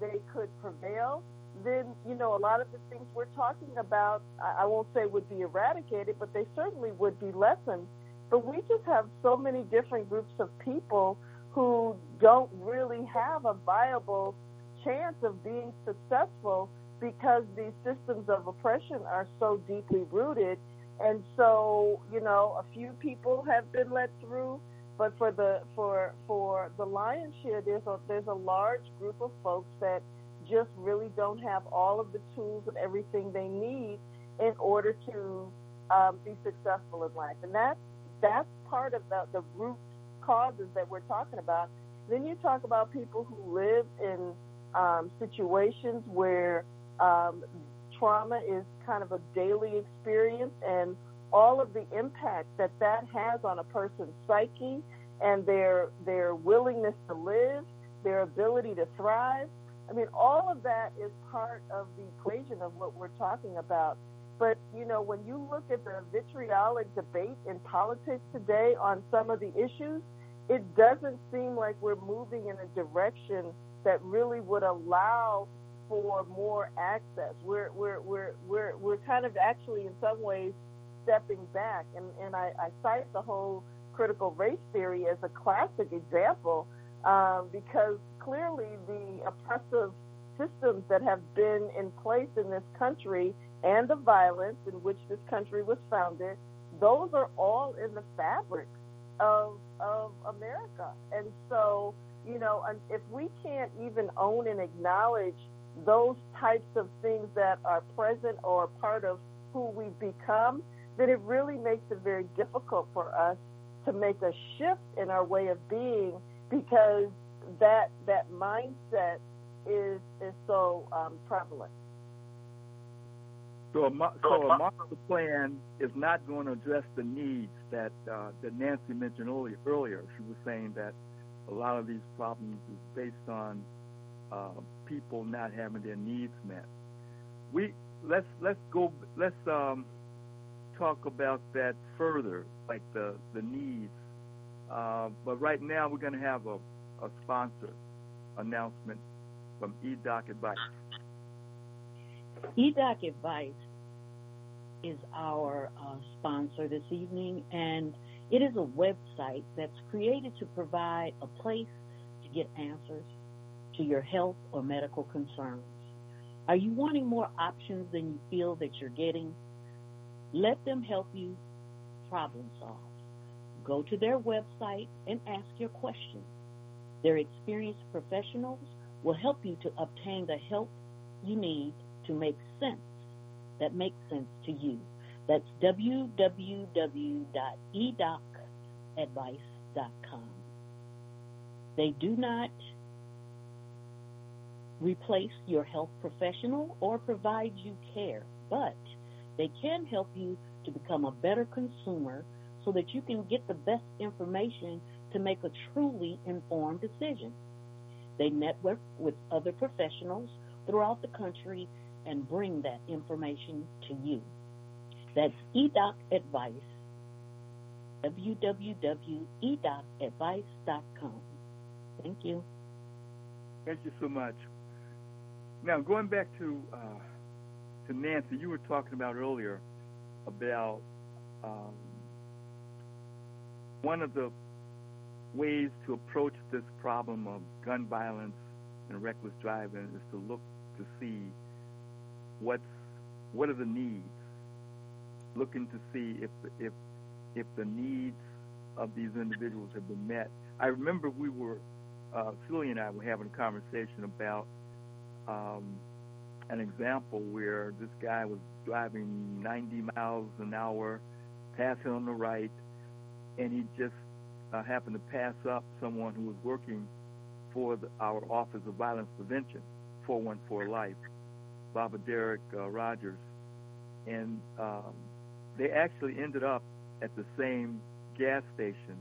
they could prevail, then you know a lot of the things we're talking about, I, won't say would be eradicated, but they certainly would be lessened. But we just have so many different groups of people who don't really have a viable chance of being successful because these systems of oppression are so deeply rooted. And so, you know, a few people have been let through, but for the for for the lion's share, there's a there's a large group of folks that just really don't have all of the tools and everything they need in order to um, be successful in life. And that's that's part of the, the root causes that we're talking about. Then you talk about people who live in um, situations where um, trauma is kind of a daily experience and all of the impact that that has on a person's psyche and their their willingness to live, their ability to thrive. I mean, all of that is part of the equation of what we're talking about. But, you know, when you look at the vitriolic debate in politics today on some of the issues, it doesn't seem like we're moving in a direction that really would allow for more access. We're we're we're we're we're kind of actually in some ways stepping back, and and I, I cite the whole critical race theory as a classic example um, because clearly the oppressive systems that have been in place in this country and the violence in which this country was founded, those are all in the fabric of of America. And so, you know, if we can't even own and acknowledge those types of things that are present or part of who we've become, then it really makes it very difficult for us to make a shift in our way of being because that that mindset is is so um, prevalent. So a, so a master plan is not going to address the needs that uh, that Nancy mentioned earlier. Earlier, she was saying that a lot of these problems is based on uh, people not having their needs met. We let's let's go let's um, talk about that further, like the the needs. Uh, but right now, we're going to have a, a sponsor announcement from EDOC Advice. EDOC Advice is our uh, sponsor this evening, and it is a website that's created to provide a place to get answers to your health or medical concerns. Are you wanting more options than you feel that you're getting? Let them help you problem solve. Go to their website and ask your questions. Their experienced professionals will help you to obtain the help you need to make sense that makes sense to you. That's www.edocadvice.com. They do not replace your health professional or provide you care, but they can help you to become a better consumer so that you can get the best information to make a truly informed decision. They network with other professionals throughout the country and bring that information to you. That's eDoc Advice, www.edocadvice.com. Thank you. Thank you so much. Now, going back to uh, to Nancy, you were talking about earlier about um, one of the ways to approach this problem of gun violence and reckless driving is to look to see what's what are the needs, looking to see if if if the needs of these individuals have been met. I remember we were uh, and I were having a conversation about um, an example where this guy was driving 90 miles an hour, passing on the right, and he just uh, happened to pass up someone who was working for the, our Office of Violence Prevention, 414 Life, Baba Derek uh, Rogers, and um, they actually ended up at the same gas station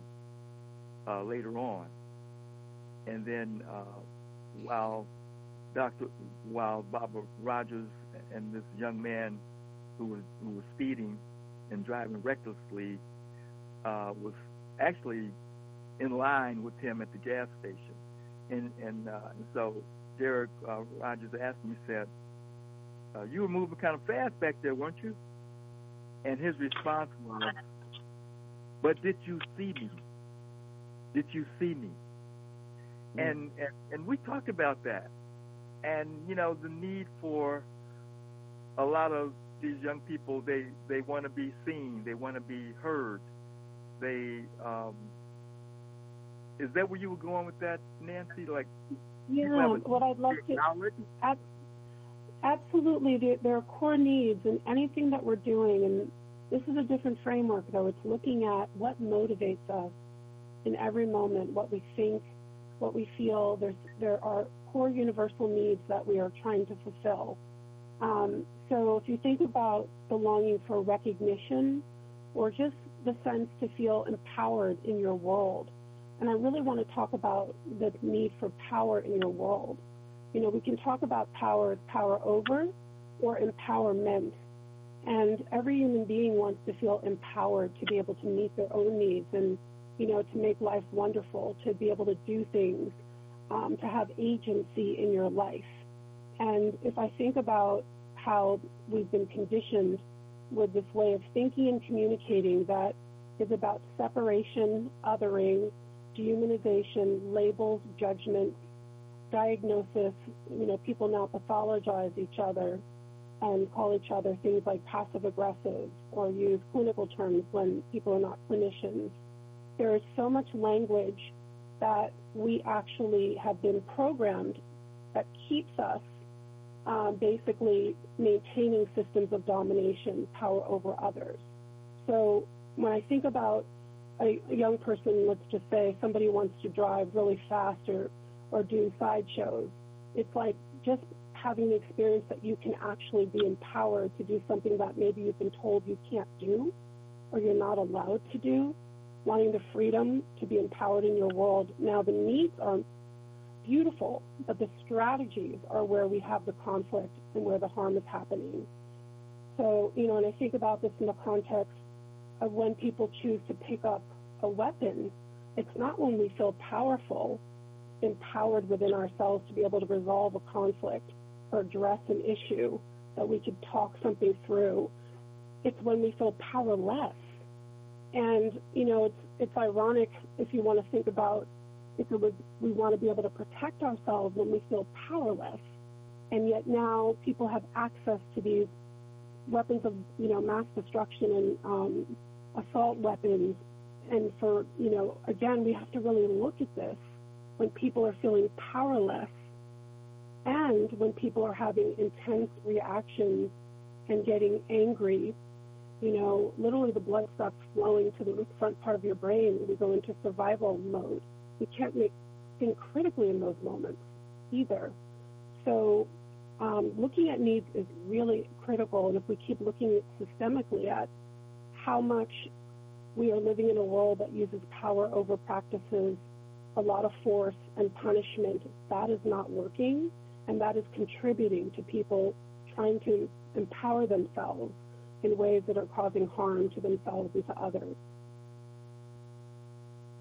uh, later on. And then uh, while Dr. while Baba Rogers and this young man who was who was speeding and driving recklessly uh, was actually in line with him at the gas station, and and, uh, and so Derek uh, Rogers asked me, said, uh, "You were moving kind of fast back there, weren't you?" And his response was, "But did you see me? Did you see me?" Mm-hmm. And, and and we talked about that, and you know the need for a lot of these young people they they want to be seen, they want to be heard, they um, is that where you were going with that, Nancy? Like, yeah, what I'd love to ab- absolutely there, there are core needs, and anything that we're doing, and this is a different framework though. It's looking at what motivates us in every moment, what we think, what we feel. There's there are core universal needs that we are trying to fulfill. Um, so if you think about the longing for recognition, or just the sense to feel empowered in your world. And I really want to talk about the need for power in your world. You know, we can talk about power as power over or empowerment. And every human being wants to feel empowered to be able to meet their own needs and you know, to make life wonderful, to be able to do things, um, to have agency in your life. And if I think about how we've been conditioned with this way of thinking and communicating that is about separation, othering, dehumanization, labels, judgments, diagnosis. You know, people now pathologize each other and call each other things like passive aggressive or use clinical terms when people are not clinicians. There is so much language that we actually have been programmed that keeps us um, basically maintaining systems of domination, power over others. So when I think about a, young person, let's just say somebody wants to drive really fast or, or do sideshows, it's like just having the experience that you can actually be empowered to do something that maybe you've been told you can't do or you're not allowed to do, wanting the freedom to be empowered in your world. Now, the needs are beautiful, but the strategies are where we have the conflict and where the harm is happening. So, you know, and I think about this in the context of when people choose to pick up a weapon, it's not when we feel powerful, empowered within ourselves to be able to resolve a conflict or address an issue that we could talk something through. It's when we feel powerless. And, you know, it's, it's ironic if you want to think about if it was, we want to be able to protect ourselves when we feel powerless. And yet now people have access to these weapons of, you know, mass destruction and um, assault weapons. And for, you know, again, we have to really look at this when people are feeling powerless and when people are having intense reactions and getting angry. You know, literally the blood stops flowing to the front part of your brain. We go into survival mode. We can't make, think critically in those moments either. So um, looking at needs is really critical. And if we keep looking systemically at how much we are living in a world that uses power over practices, a lot of force and punishment, that is not working. And that is contributing to people trying to empower themselves in ways that are causing harm to themselves and to others.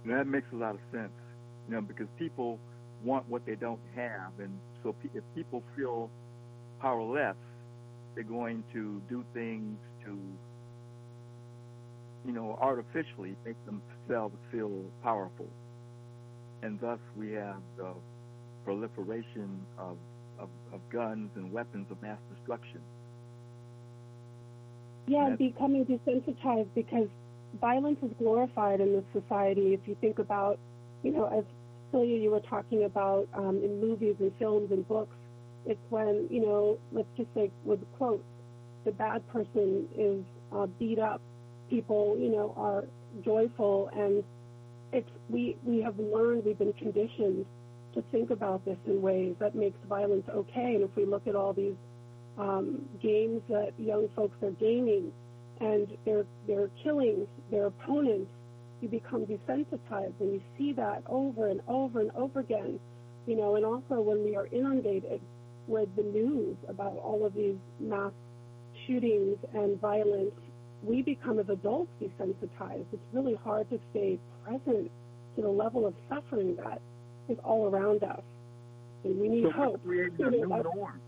that makes a lot of sense, you know, because people want what they don't have, and so if people feel powerless, they're going to do things to, you know, artificially make themselves feel powerful, and thus we have the proliferation of, of, of guns and weapons of mass destruction. Yeah, and becoming desensitized because violence is glorified in this society. If you think about, you know, as Celia, you were talking about um, in movies and films and books, it's when, you know, let's just say with quotes, the bad person is uh, beat up. People, you know, are joyful, and it's we we have learned, we've been conditioned to think about this in ways that makes violence okay. And if we look at all these um, games that young folks are gaming, and they're they're killing their opponents, you become desensitized, and you see that over and over and over again. You know, and also when we are inundated with the news about all of these mass shootings and violence, we become as adults desensitized. It's really hard to stay present to the level of suffering that is all around us. And we need so hope. Creating a new norm.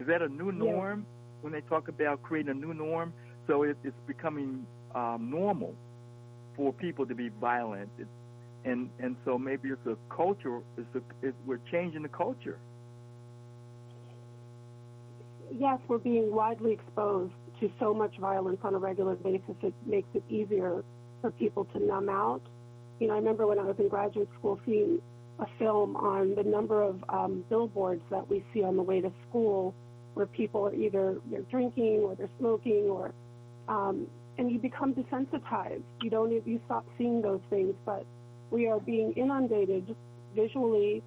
Is that a new norm yes. when they talk about creating a new norm? So it, it's becoming um, normal for people to be violent, it, and and so maybe it's a culture. It's a, it, we're changing the culture. Yes, we're being widely exposed to so much violence on a regular basis. It makes it easier for people to numb out. You know, I remember when I was in graduate school seeing a film on the number of um, billboards that we see on the way to school where people are either they're drinking or they're smoking or um, and you become desensitized. You don't you stop seeing those things, but we are being inundated visually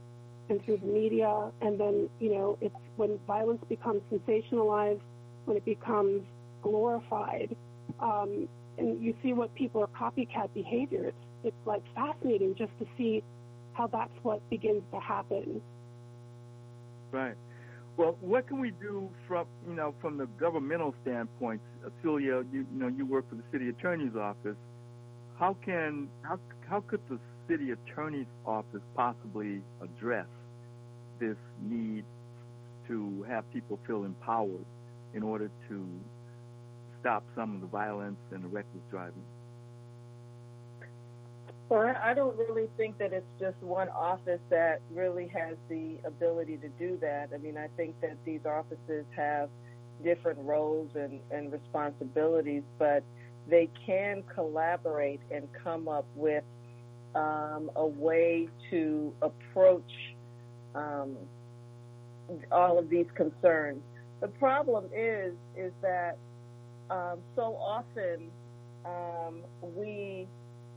and through the media, and then you know it's when violence becomes sensationalized, when it becomes glorified, um, and you see what people are copycat behavior. It's it's like fascinating just to see how that's what begins to happen. Right. Well, what can we do from you know from the governmental standpoint, Celia? You, you know, you work for the city attorney's office. how can how how could the city attorney's office possibly address this need to have people feel empowered in order to stop some of the violence and the reckless driving? Well, I don't really think that it's just one office that really has the ability to do that. I mean, I think that these offices have different roles and, and responsibilities, but they can collaborate and come up with um, a way to approach um, all of these concerns. The problem is is that um, so often um, we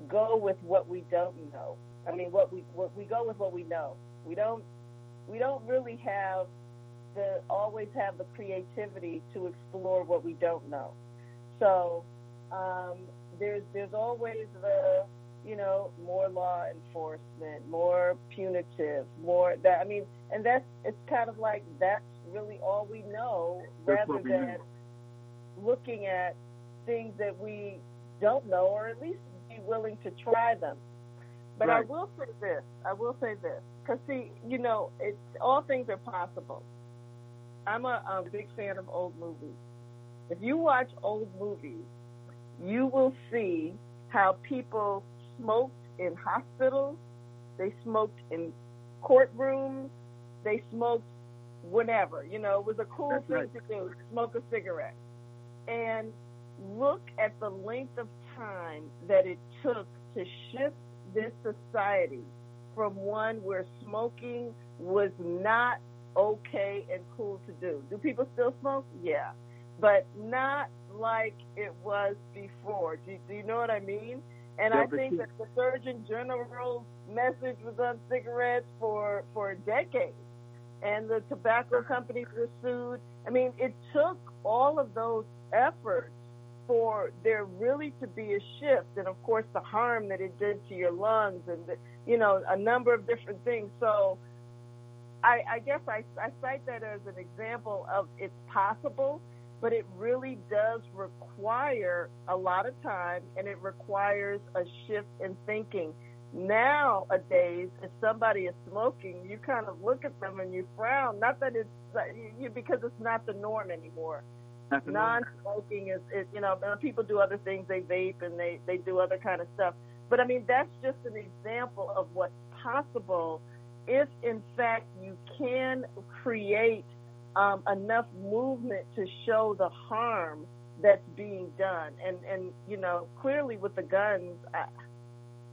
go with what we don't know. I mean, what we what we go with what we know. We don't we don't really have the always have the creativity to explore what we don't know. So um, there's there's always the you know more law enforcement, more punitive, more that I mean, and that's it's kind of like that's really all we know, That's rather we than know. looking at things that we don't know, or at least be willing to try them. But I will say this. I will say this. Because, see, you know, it's, all things are possible. I'm a, a big fan of old movies. If you watch old movies, you will see how people smoked in hospitals, they smoked in courtrooms, they smoked whenever. You know, it was a cool That's thing right. to do, smoke a cigarette. And look at the length of time that it took to shift this society from one where smoking was not okay and cool to do. Do people still smoke? Yeah. But not like it was before. Do, do you know what I mean? And I think that the Surgeon General's message was on cigarettes for, for decades. And the tobacco companies were sued. I mean, it took all of those efforts for there really to be a shift and of course the harm that it did to your lungs and the, you know a number of different things so I, I guess I, I cite that as an example of it's possible but it really does require a lot of time and it requires a shift in thinking. Nowadays if somebody is smoking you kind of look at them and you frown. Not that it's you, because it's not the norm anymore. The non-smoking is, is you know people do other things. They vape and they they do other kind of stuff. But i mean that's just an example of what's possible if in fact you can create um, enough movement to show the harm that's being done and and you know clearly with the guns I,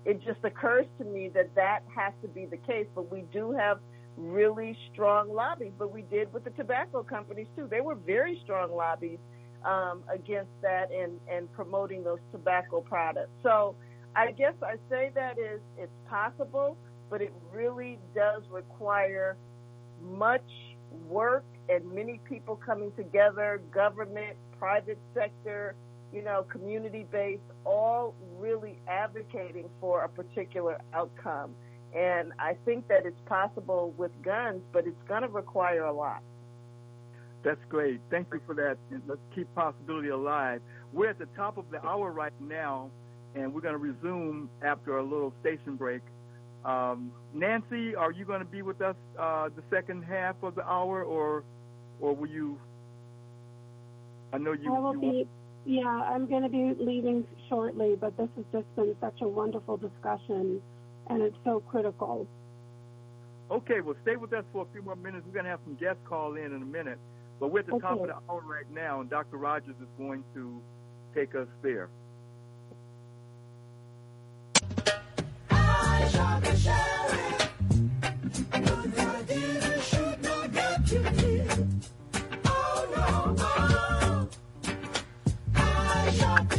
it just occurs to me that that has to be the case but we do have really strong lobbies, but we did with the tobacco companies too. They were very strong lobbies um, against that and, and promoting those tobacco products. So I guess I say that is it's possible, but it really does require much work and many people coming together, government, private sector, you know, community based, all really advocating for a particular outcome. And I think that it's possible with guns, but it's going to require a lot. That's great. Thank you for that. Let's keep possibility alive. We're at the top of the hour right now, and we're going to resume after a little station break. Um, Nancy, are you going to be with us uh, the second half of the hour, or or will you? I know you. I will you be, yeah, I'm going to be leaving shortly, but this has just been such a wonderful discussion, and it's so critical. Okay, well, stay with us for a few more minutes. We're going to have some guests call in in a minute. But we're at the top of the hour right now, and Dr. Rogers is going to take us there. All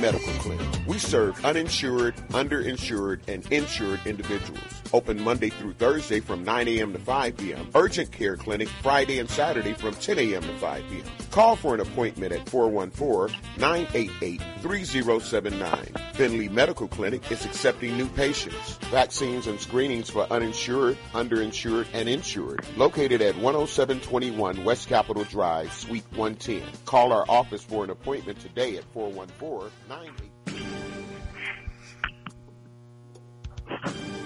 Medical Clinic. We serve uninsured, underinsured, and insured individuals. Open Monday through Thursday from 9 a.m. to 5 p.m. Urgent Care Clinic Friday and Saturday from 10 a.m. to 5 p.m. Call for an appointment at 414-988-3079. Finley Medical Clinic is accepting new patients. Vaccines and screenings for uninsured, underinsured, and insured. Located at 10721 West Capitol Drive, Suite 110. Call our office for an appointment today at 414 988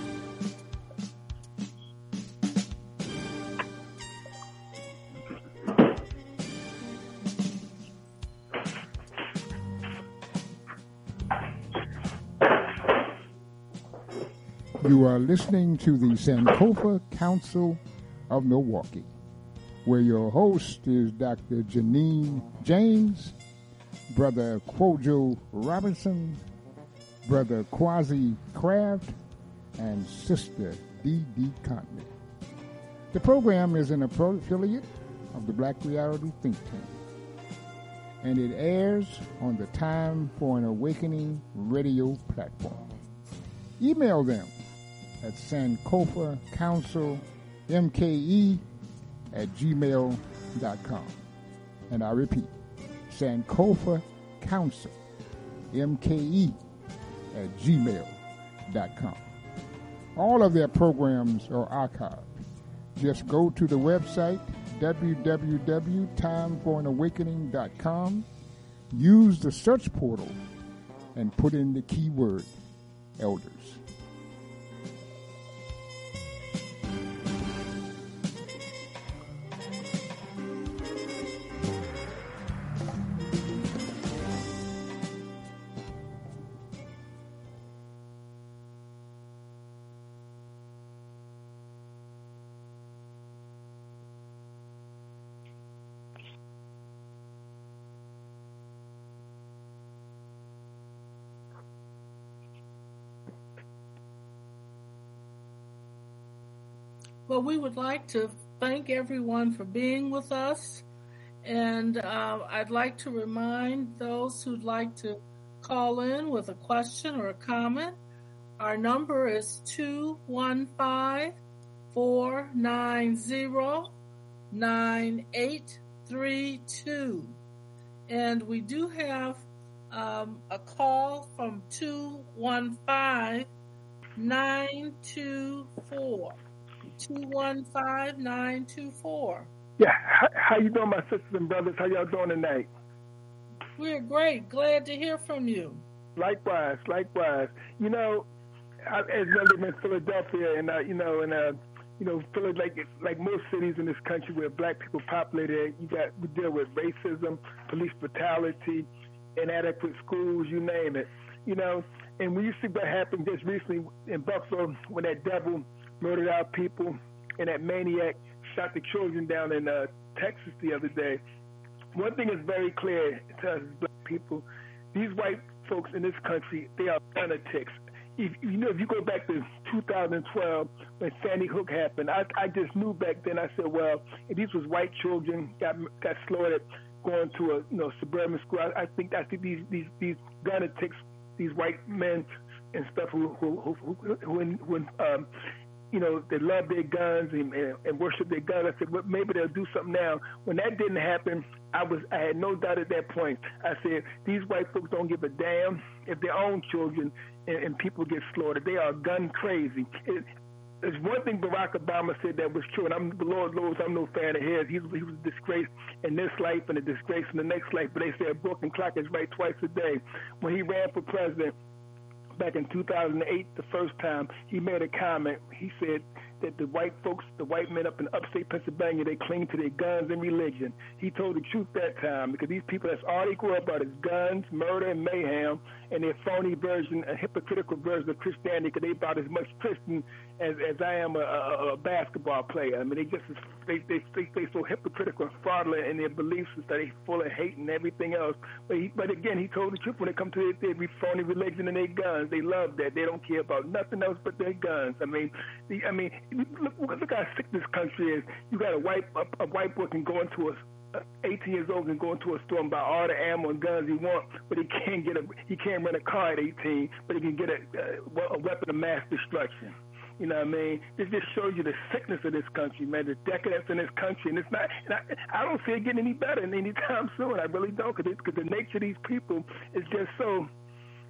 You are listening to the Sankofa Council of Milwaukee, where your host is Dr. Janine James, Brother Kojo Robinson, Brother Kwasi Craft, and Sister Dee Conley. The program is an affiliate of the Black Reality Think Tank, and it airs on the Time for an Awakening radio platform. Email them at Sankofa Council MKE at gmail.com. And I repeat, Sankofa Council MKE at gmail.com. All of their programs are archived. Just go to the website www.timeforanawakening.com, use the search portal, and put in the keyword elders. We would like to thank everyone for being with us. And uh, I'd like to remind those who'd like to call in with a question or a comment. Our number is 215 490 9832. And we do have um, a call from 215 924. 215-924. Yeah, how, how you doing, my sisters and brothers? How y'all doing tonight? We're great. Glad to hear from you. Likewise, likewise. You know, I, as living in Philadelphia, and uh, you know, and uh, you know, like like most cities in this country where black people populated, you got we deal with racism, police brutality, inadequate schools, you name it. You know, and when you see what happened just recently in Buffalo when that devil murdered our people, and that maniac shot the children down in uh, Texas the other day. One thing is very clear to us black people: these white folks in this country, they are lunatics. If you know, if you go back to 2012 when Sandy Hook happened, I, I just knew back then. I said, well, if these was white children got got slaughtered going to a you know suburban school, I, I think I think these these these lunatics, these white men and stuff who who who, who, who, who, um, you know, they love their guns and, and, and worship their guns. I said, well, maybe they'll do something now. When that didn't happen, I was I had no doubt at that point. I said, these white folks don't give a damn if their own children and, and people get slaughtered. They are gun crazy. It, there's one thing Barack Obama said that was true, and I'm the Lord knows I'm no fan of his. He, he was a disgrace in this life and a disgrace in the next life. But they say a broken clock is right twice a day. When he ran for president, back in 2008, the first time, he made a comment. He said that the white folks, the white men up in upstate Pennsylvania, they cling to their guns and religion. He told the truth that time because these people, that's all they grew up about is guns, murder, and mayhem, and their phony version, a hypocritical version of Christianity because they about as much Christian as, as I am a, a, a basketball player. I mean, they just they they they, they so hypocritical and fraudulent in their beliefs that they full of hate and everything else. But he, but again, he told the truth when it comes to their, their phony religion and their guns. They love that. They don't care about nothing else but their guns. I mean, the, I mean, look look how sick this country is. You got a white a, a white boy can go into a 18 years old can go into a store and buy all the ammo and guns he wants, but he can't get a he can't rent a car at 18, but he can get a, a weapon of mass destruction. You know what I mean? This just shows you the sickness of this country, man, the decadence in this country. And it's not, and I, I don't see it getting any better anytime soon. I really don't, because the nature of these people is just so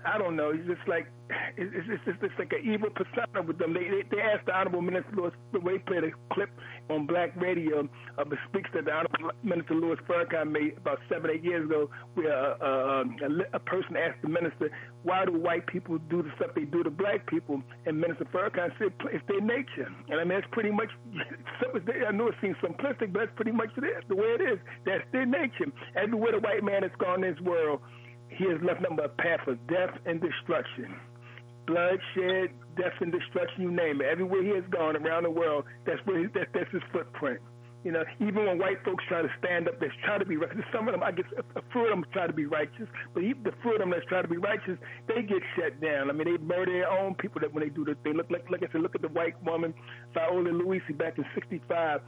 I don't know. It's just like it's it's, it's, like an evil persona with them. They, they they asked the Honorable Minister Louis. They played a clip on Black Radio of a speech that the Honorable Minister Louis Farrakhan made about seven eight years ago, where uh, uh, a, a person asked the minister, "Why do white people do the stuff they do to black people?" And Minister Farrakhan said, "It's their nature." And I mean, that's pretty much. I know it seems simplistic, but that's pretty much it, the way it is. That's their nature. Everywhere the white man has gone in this world he has left nothing a path of death and destruction. Bloodshed, death and destruction, you name it. Everywhere he has gone around the world, that's where he, that, that's his footprint. You know, even when white folks try to stand up, they try to be righteous. Some of them, I guess, a few of them try to be righteous, but the few of them that's try to be righteous, they get shut down. I mean, they murder their own people. That when they do the thing, look like, like I said, look at the white woman, Viola Liuzzo, back in '65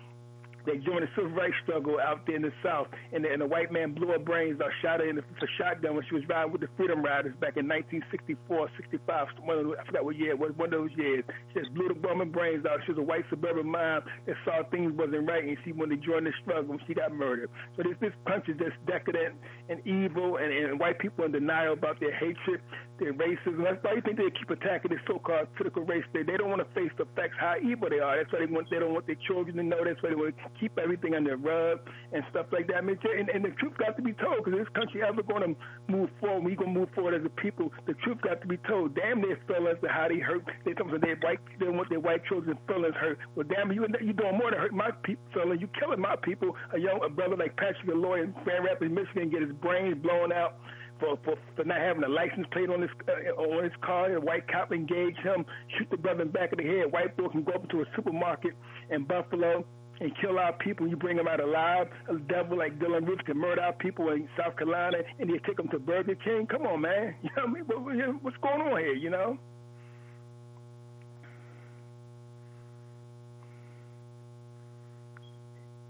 they joined the civil rights struggle out there in the South, and the, and the white man blew her brains out, shot her in the, a shotgun when she was riding with the Freedom Riders back in 1964, 65. One of I forgot what year it was, one of those years. She just blew the woman brains out. She was a white suburban mom that saw things wasn't right, and she when they joined the struggle, she got murdered. So this this country is just decadent and evil, and, and white people in denial about their hatred, their racism. That's why you think they keep attacking this so-called critical race. They they don't want to face the facts how evil they are. That's why they want they don't want their children to know. That's why they want to keep everything under rug and stuff like that. I mean, and, and the truth got to be told because this country ever going to move forward, we going to move forward as a people. The truth got to be told. Damn their feelings to how they hurt. They come from their white, they want their white children's feelings hurt. Well, damn, you you doing more to hurt my people feelings. You killing my people. A young a brother like Patrick Lyoya in Grand Rapids, Michigan, get his brains blown out for, for, for not having a license plate on his uh, on his car. A white cop engage him, shoot the brother in the back of the head. White boy can go up to a supermarket in Buffalo and kill our people. You bring them out alive. A devil like Dylann Roof can murder our people in South Carolina, and you take them to Burger King. Come on, man. You know what I mean? what's going on here? You know.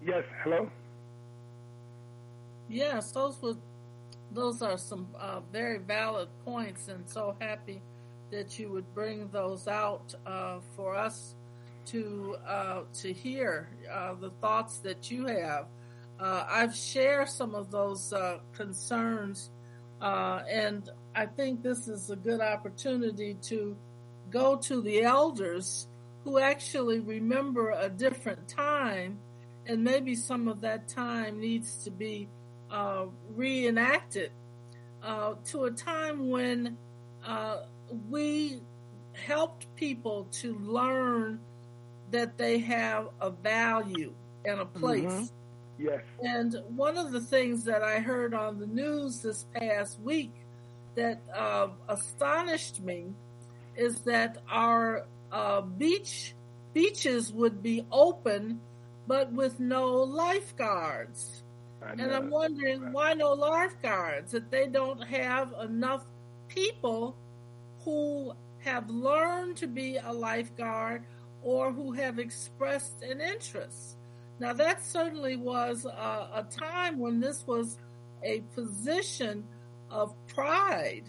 Yes. Hello. Yes, those were those are some uh, very valid points, and so happy that you would bring those out uh, for us to uh, to hear uh, the thoughts that you have. Uh, I've shared some of those uh, concerns, and I think this is a good opportunity to go to the elders who actually remember a different time, and maybe some of that time needs to be uh, reenacted uh, to a time when uh, we helped people to learn that they have a value and a place. Mm-hmm. Yes. And one of the things that I heard on the news this past week that uh, astonished me is that our uh, beach beaches would be open, but with no lifeguards. And I'm wondering why no lifeguards? That they don't have enough people who have learned to be a lifeguard or who have expressed an interest. Now, that certainly was a, a time when this was a position of pride.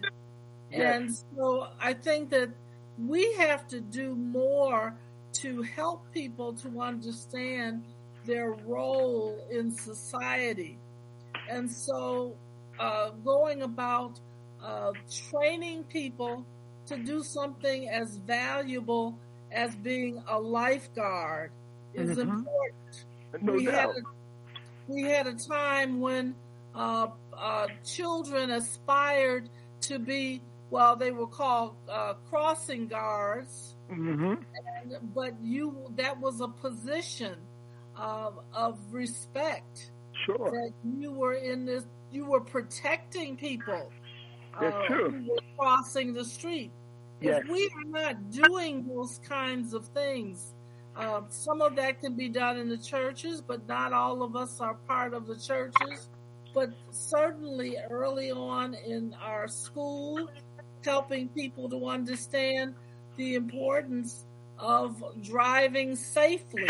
Yes. And so I think that we have to do more to help people to understand their role in society. And so, uh, going about uh, training people to do something as valuable as being a lifeguard is mm-hmm. important. No we doubt. had a, we had a time when uh, uh children aspired to be well, they were called uh, crossing guards, Mm-hmm. and, but you that was a position of, of respect. Sure. That you were in this, you were protecting people. That's uh, true. who were crossing the street. Yes. If we are not doing those kinds of things, uh, some of that can be done in the churches, but not all of us are part of the churches. But certainly early on in our school, helping people to understand the importance of driving safely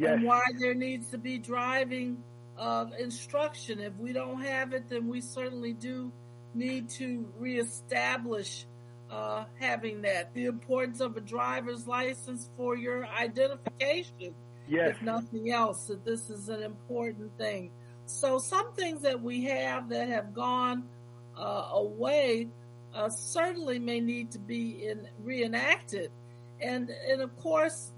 Yes. and why there needs to be driving uh, instruction. If we don't have it, then we certainly do need to reestablish uh, having that. The importance of a driver's license for your identification, Yes. if nothing else, that this is an important thing. So, some things that we have that have gone uh, away uh, certainly may need to be in, reenacted. And, and of course,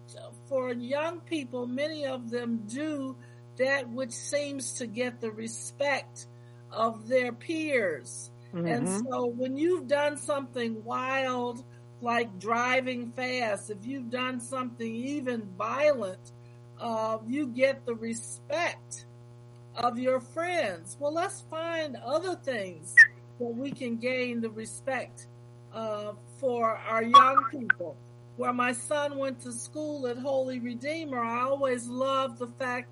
for young people, many of them do that which seems to get the respect of their peers. And Mhm. so when you've done something wild, like driving fast, if you've done something even violent, uh, you get the respect of your friends. Well, let's find other things that we can gain the respect uh, for our young people. Where my son went to school at Holy Redeemer, I always loved the fact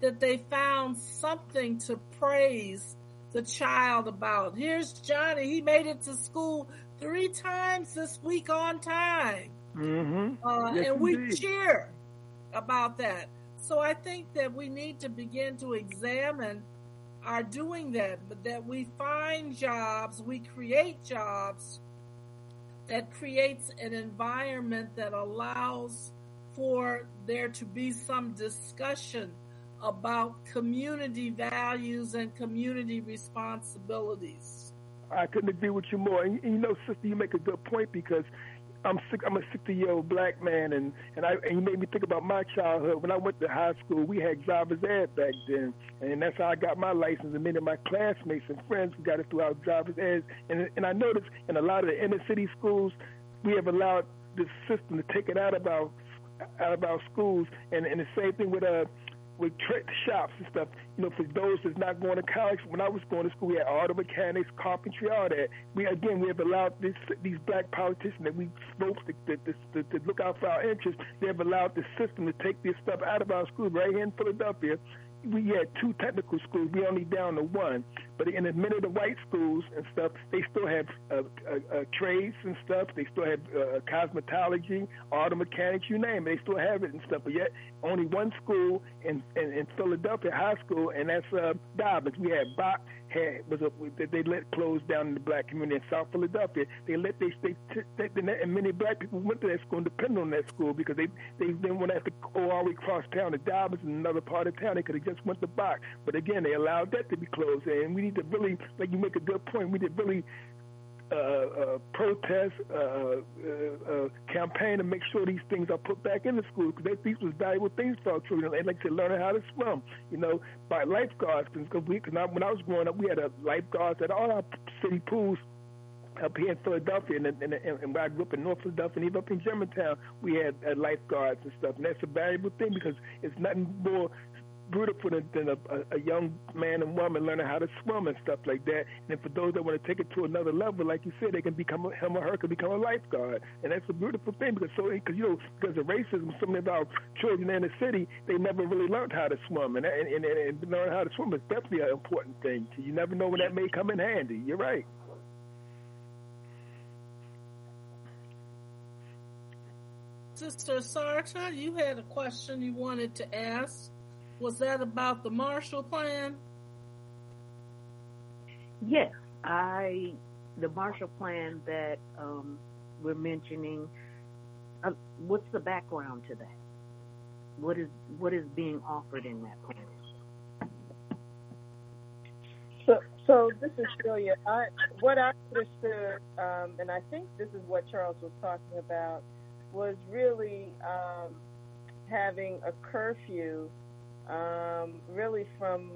that they found something to praise the child about. Here's Johnny. He made it to school three times this week on time. Mm-hmm. Uh, Yes, and we indeed. cheer about that. So I think that we need to begin to examine our doing that, but that we find jobs, we create jobs that creates an environment that allows for there to be some discussion about community values and community responsibilities. I couldn't agree with you more. And, and you know, sister, you make a good point because I'm sick. I'm a 60 year old black man, and and I and you made me think about my childhood. When I went to high school, we had driver's ed back then, and that's how I got my license. And many of my classmates and friends got it through our driver's ed. And and I noticed in a lot of the inner city schools, we have allowed the system to take it out of our out of our schools. And and the same thing with uh with tra- shops and stuff. You know, for those that's not going to college, when I was going to school, we had auto mechanics, carpentry, all that. We again, we have allowed this, these black politicians that we vote to, to, to, to look out for our interests. They have allowed the system to take this stuff out of our schools. Right here in Philadelphia, we had two technical schools. We only down to one. But in the many of the white schools and stuff, they still have uh, uh, uh, trades and stuff. They still have uh, cosmetology, auto mechanics, you name it. They still have it and stuff. But yet, only one school in in, in Philadelphia, high school, and that's uh, Dobbins. We had Bok had was a, they let close down in the black community in South Philadelphia. They let they they, they, and many black people went to that school and depended on that school because they they didn't want to have to go all the way across town to Dobbins in another part of town. They could have just went to Bok. But again, they allowed that to be closed. And we need to really, like you make a good point, we need to really uh, uh, protest, uh, uh, uh, campaign to make sure these things are put back in the schools because these was valuable things for our children. They like to learn how to swim, you know, by lifeguards. Because we, cause I, when I was growing up, we had a lifeguards at all our city pools up here in Philadelphia, and, and, and, and I grew up in North Philadelphia, and even up in Germantown, we had uh, lifeguards and stuff. And that's a valuable thing because it's nothing more beautiful than, than a, a, young man and woman learning how to swim and stuff like that. And for those that want to take it to another level, like you said, they can become a, him or her can become a lifeguard, and that's a beautiful thing because so because you know because of racism, so many of our children in the city they never really learned how to swim, and and, and, and learn how to swim is definitely an important thing. You never know when that may come in handy. You're right. Sister Sarta, you had a question you wanted to ask. Was that about the Marshall Plan? Yes, I the Marshall Plan that um, we're mentioning. Uh, what's the background to that? What is what is being offered in that plan? So, so this is Celia. I, what I understood, um, and I think this is what Charles was talking about, was really um, having a curfew, um, really from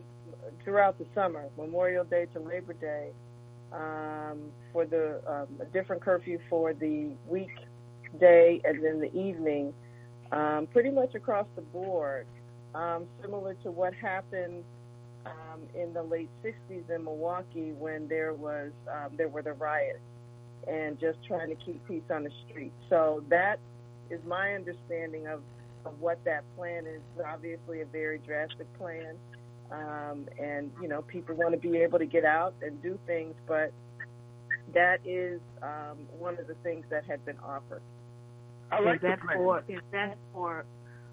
throughout the summer, Memorial Day to Labor Day, um, for the um, a different curfew for the weekday and then the evening, um, pretty much across the board, um, similar to what happened um, in the late '60s in Milwaukee when there was um, there were the riots and just trying to keep peace on the street. So that is my understanding of, of what that plan is. Obviously, a very drastic plan. Um, and, you know, people want to be able to get out and do things, but that is um, one of the things that had been offered. I like is that for is that for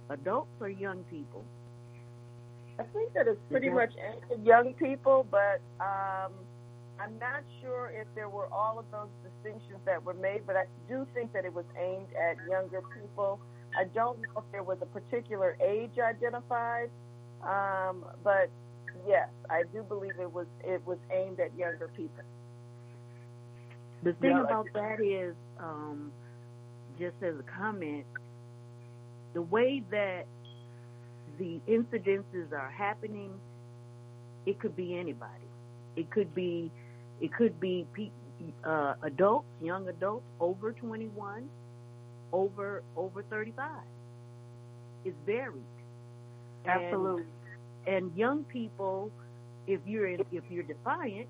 adults or young people? I think that it's pretty much young people, but um, I'm not sure if there were all of those distinctions that were made, but I do think that it was aimed at younger people. I don't know if there was a particular age identified, um, but yes, I do believe it was it was aimed at younger people. The thing yeah, about that is, um, just as a comment, the way that the incidences are happening, it could be anybody. It could be it could be pe- uh, adults, young adults over 21, over over 35. is varied. Absolutely. And, and young people, if you're in, if you're defiant,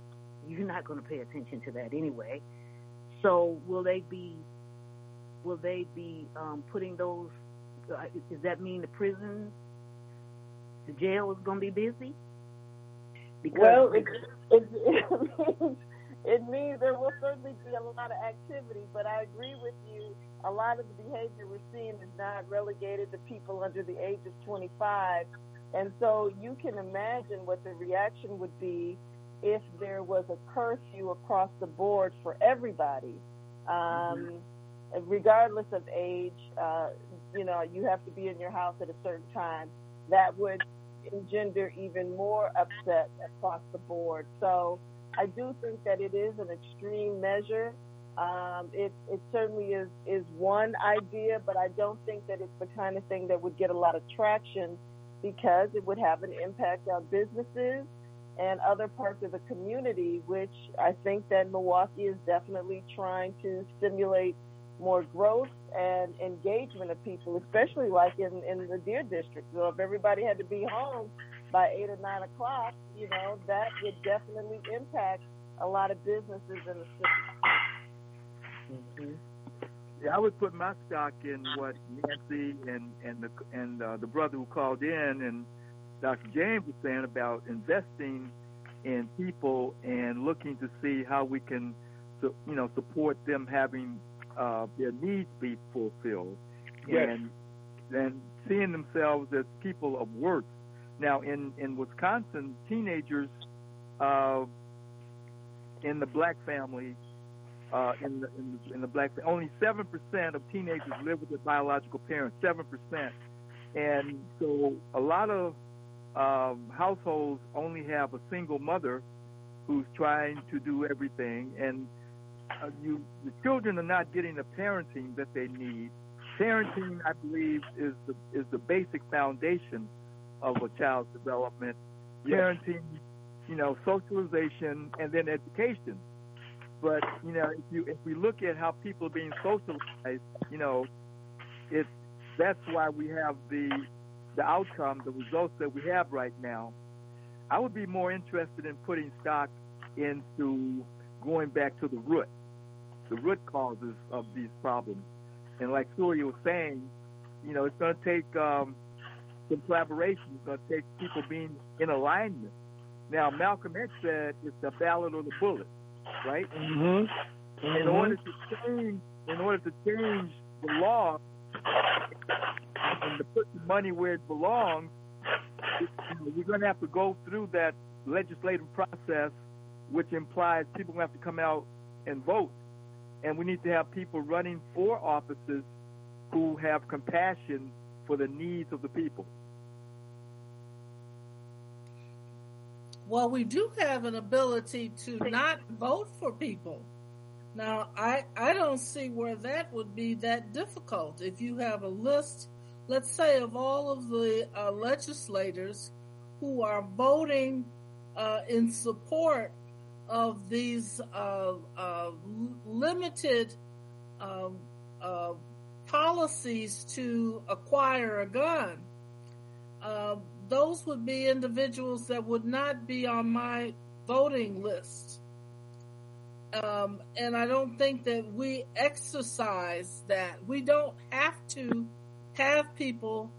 you're not going to pay attention to that anyway. So will they be will they be um, putting those? Uh, does that mean the prison, the jail is going to be busy? Because well, it, it, it, means, it means there will certainly be a lot of activity, but I agree with you. A lot of the behavior we're seeing is not relegated to people under the age of 25. And so you can imagine what the reaction would be if there was a curfew across the board for everybody, um, mm-hmm. regardless of age. Uh, you know, you have to be in your house at a certain time. That would engender even more upset across the board. So I do think that it is an extreme measure. Um, it, it certainly is, is one idea, but I don't think that it's the kind of thing that would get a lot of traction because it would have an impact on businesses and other parts of the community, which I think that Milwaukee is definitely trying to stimulate more growth and engagement of people, especially like in, in the Deer District. So if everybody had to be home by eight or nine o'clock, you know, that would definitely impact a lot of businesses in the city. Mm-hmm. Yeah, I would put my stock in what Nancy and and the and uh, the brother who called in and Dr. James was saying about investing in people and looking to see how we can, you know, support them having uh, their needs be fulfilled, yes. and and seeing themselves as people of worth. Now, in in Wisconsin, teenagers uh, in the black family, uh, in the in the, in the black only seven percent of teenagers live with their biological parents. Seven percent, and so a lot of um, households only have a single mother who's trying to do everything, and uh, you the children are not getting the parenting that they need. Parenting, I believe, is the is the basic foundation of a child's development. Parenting, you know, socialization, and then education. But you know, if you if we look at how people are being socialized, you know, it's that's why we have the the outcome, the results that we have right now. I would be more interested in putting stock into going back to the root, the root causes of these problems. And like Surya was saying, you know, it's going to take um, some collaboration. It's going to take people being in alignment. Now, Malcolm X said it's the ballot or the bullet, right? Mm-hmm. Mm-hmm. In order to change, in order to change the law and to put the money where it belongs, you know, we're going to have to go through that legislative process, which implies people have to come out and vote. And we need to have people running for offices who have compassion for the needs of the people. Well, we do have an ability to not vote for people. Now, I, I don't see where that would be that difficult. If you have a list, let's say, of all of the uh, legislators who are voting uh, in support of these uh, uh, limited um, uh, policies to acquire a gun, uh, those would be individuals that would not be on my voting list. Um, and I don't think that we exercise that. We don't have to have people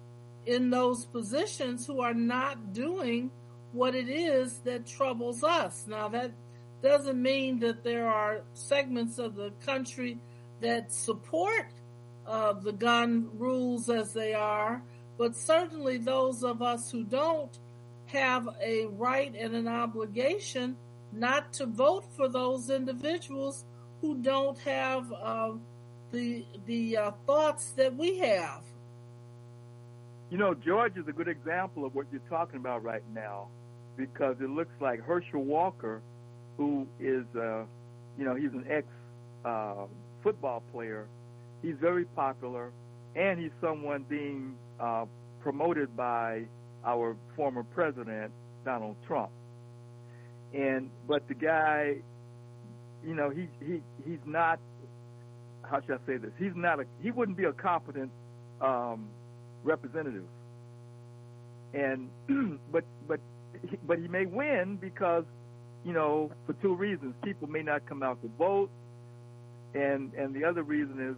in those positions who are not doing what it is that troubles us. Now, that doesn't mean that there are segments of the country that support uh, the gun rules as they are, but certainly those of us who don't have a right and an obligation not to vote for those individuals who don't have uh, the the uh, thoughts that we have. You know, Georgia is a good example of what you're talking about right now, because it looks like Herschel Walker, who is, uh, you know, he's an ex uh, football player. He's very popular, and he's someone being uh, promoted by our former president Donald Trump. And but the guy, you know, he he he's not. How should I say this? He's not a. He wouldn't be a competent um, representative. And but but but he may win because you know for two reasons. People may not come out to vote, and and the other reason is,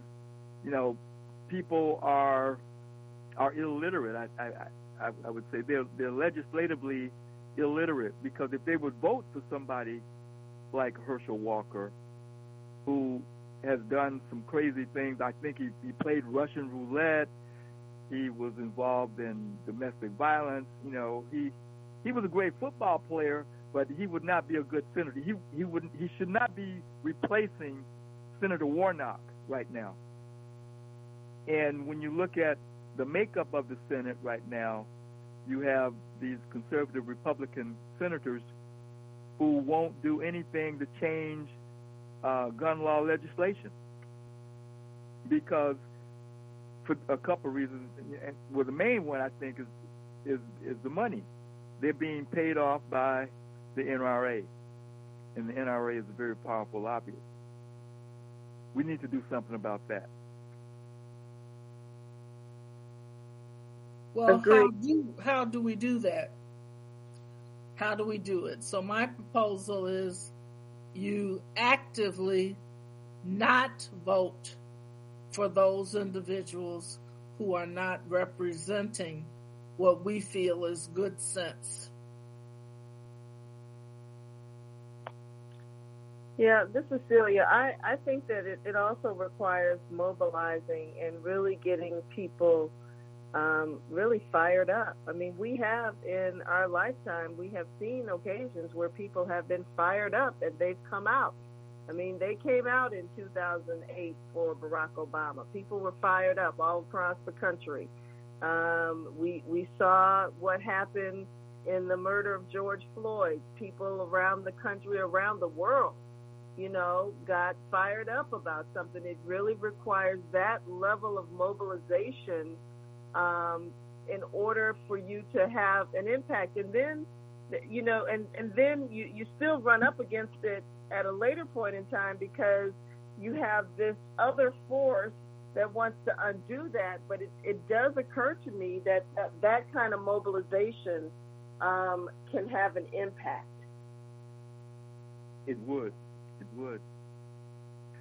you know, people are are illiterate. I I I, I would say they're they're legislatively illiterate because if they would vote for somebody like Herschel Walker, who has done some crazy things, I think he, he played Russian roulette. He was involved in domestic violence. You know, he he was a great football player, but he would not be a good senator. He he would he should not be replacing Senator Warnock right now. And when you look at the makeup of the Senate right now, you have these conservative Republican senators who won't do anything to change uh, gun law legislation because for a couple of reasons. And well, the main one I think is is is the money. They're being paid off by the NRA, and the NRA is a very powerful lobbyist. We need to do something about that. Well, how do how do we do that? How do we do it? So my proposal is you actively not vote for those individuals who are not representing what we feel is good sense. Yeah, this is Celia. I, I think that it, it also requires mobilizing and really getting people um, really fired up. I mean, we have in our lifetime, we have seen occasions where people have been fired up and they've come out. I mean, they came out in 2008 for Barack Obama. People were fired up all across the country. Um, we we saw what happened in the murder of George Floyd. People around the country, around the world, you know, got fired up about something. It really requires that level of mobilization um, in order for you to have an impact. And then, you know, and, and then you, you still run up against it at a later point in time because you have this other force that wants to undo that. But it, it does occur to me that that, that kind of mobilization um, can have an impact. It would. It would.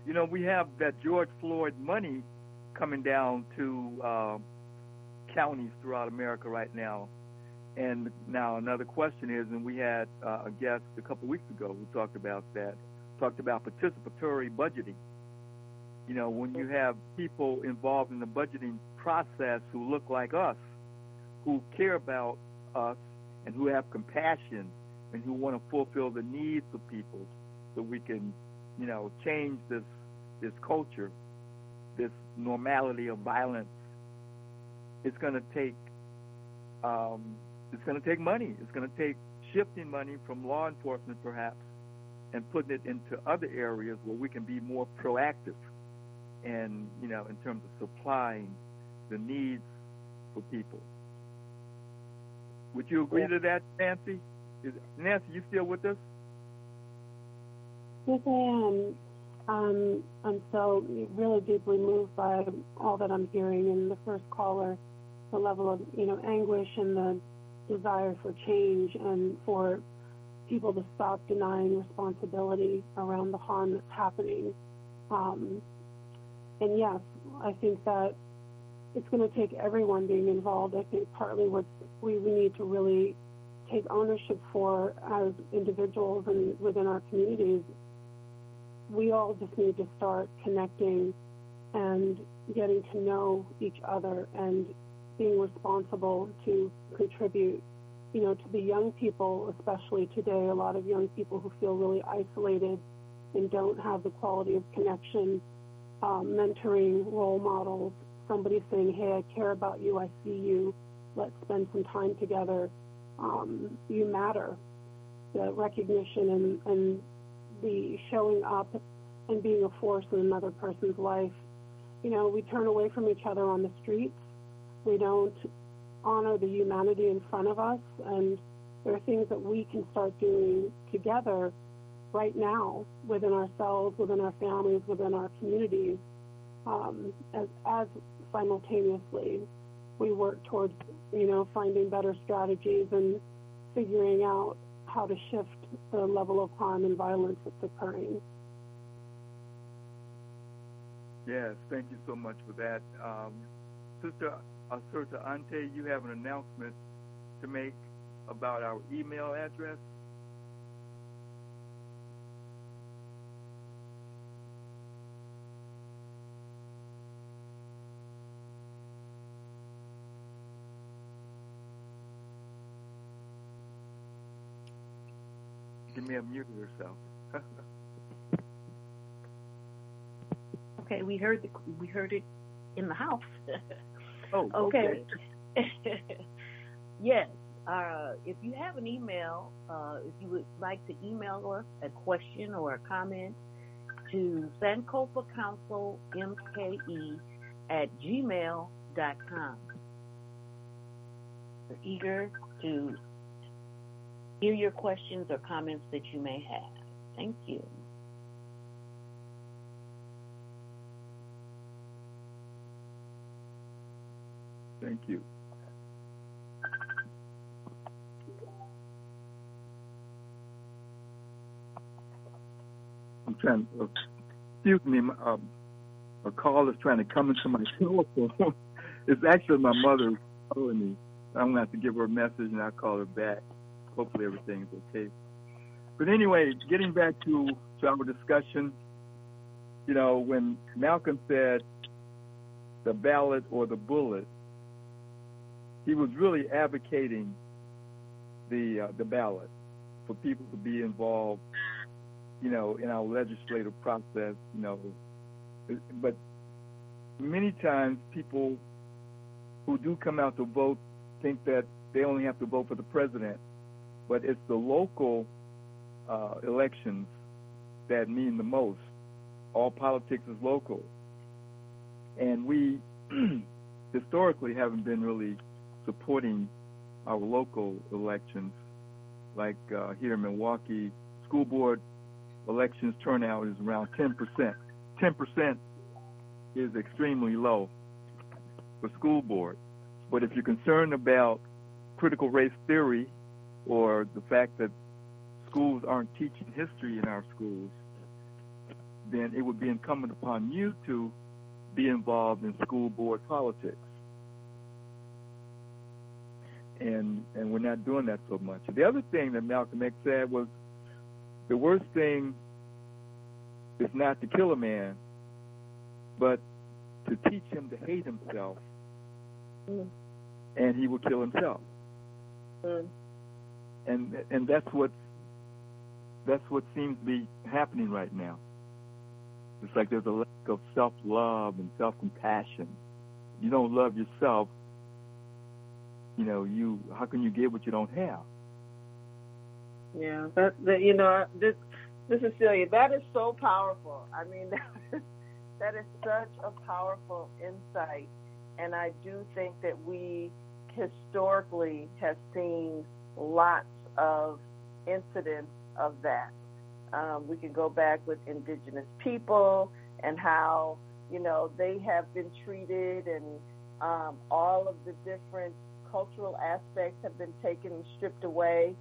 You know, we have that George Floyd money coming down to uh, counties throughout America right now. And now another question is, and we had uh, a guest a couple weeks ago who talked about that, talked about participatory budgeting. You know, when you have people involved in the budgeting process who look like us, who care about us, and who have compassion, and who want to fulfill the needs of people, so we can, you know, change this this culture, this normality of violence it's going to take um, it's going to take money. It's going to take shifting money from law enforcement, perhaps, and putting it into other areas where we can be more proactive, and you know, in terms of supplying the needs for people. Would you agree yeah. to that, Nancy? Is, Nancy, you still with us? Yes, I am. Um, I'm so really deeply moved by all that I'm hearing in the first caller, the level of you know anguish and the desire for change and for people to stop denying responsibility around the harm that's happening. Um, and yes, I think that it's going to take everyone being involved. I think partly what we, we need to really take ownership for as individuals and within our communities we all just need to start connecting and getting to know each other and being responsible to contribute. You know, to the young people, especially today, a lot of young people who feel really isolated and don't have the quality of connection, um, mentoring, role models, somebody saying, hey, I care about you, I see you, let's spend some time together. Um, you matter. The recognition and, and the showing up and being a force in another person's life. You know, we turn away from each other on the streets. We don't honor the humanity in front of us. And there are things that we can start doing together right now within ourselves, within our families, within our communities, um, as, as simultaneously we work towards, you know, finding better strategies and figuring out how to shift the level of harm and violence that's occurring. Yes, thank you so much for that. Um, Sister Uh, Asurta Ante, you have an announcement to make about our email address. She may have muted herself. okay, we heard the, we heard it in the house. oh, okay. yes. Uh, if you have an email, uh, if you would like to email us a question or a comment to Sankofa Council MKE at gmail.com. We're eager to hear your questions or comments that you may have. Thank you. Thank you. I'm trying. Uh, excuse me. Um, a call is trying to come into my cell phone. it's actually my mother calling me. I'm gonna have to give her a message and I'll call her back. Hopefully everything's okay. But anyway, getting back to, to our discussion, you know, when Malcolm said the ballot or the bullet, he was really advocating the uh, the ballot for people to be involved, you know, in our legislative process, you know. But many times people who do come out to vote think that they only have to vote for the president, but it's the local uh, elections that mean the most. All politics is local, and we historically haven't been really supporting our local elections. Like uh, here in Milwaukee, school board elections turnout is around 10%. 10% is extremely low for school board. But if you're concerned about critical race theory or the fact that schools aren't teaching history in our schools, then it would be incumbent upon you to be involved in school board politics and and we're not doing that so much. The other thing that Malcolm X said was the worst thing is not to kill a man, but to teach him to hate himself, mm. and he will kill himself. Mm. And and that's what that's what seems to be happening right now. It's like there's a lack of self love and self compassion. You don't love yourself, you know, you how can you give what you don't have? Yeah, that, that you know, this this is Celia. That is so powerful. I mean, that is, that is such a powerful insight, and I do think that we historically have seen lots of incidents of that. Um, we can go back with indigenous people and how you know they have been treated, and um, all of the different cultural aspects have been taken and stripped away.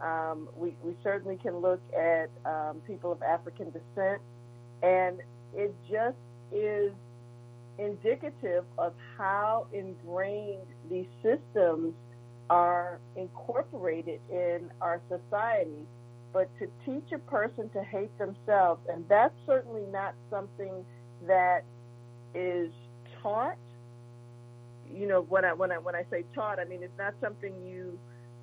Um, we, we certainly can look at um, people of African descent, and it just is indicative of how ingrained these systems are incorporated in our society. But to teach a person to hate themselves, and that's certainly not something that is taught. You know, when I when I when I say taught, I mean it's not something you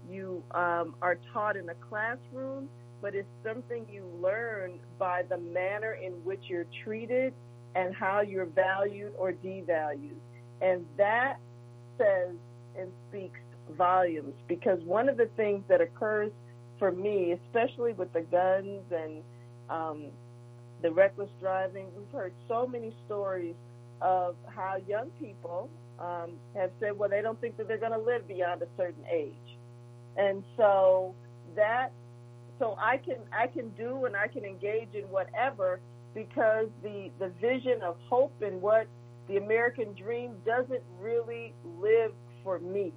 you um, are taught in a classroom, but it's something you learn by the manner in which you're treated and how you're valued or devalued. And that says and speaks volumes because one of the things that occurs for me, especially with the guns and um, the reckless driving, we've heard so many stories of how young people um, have said, well, they don't think that they're going to live beyond a certain age. And so that, so I can I can do and I can engage in whatever because the the vision of hope and what the American dream doesn't really live for me.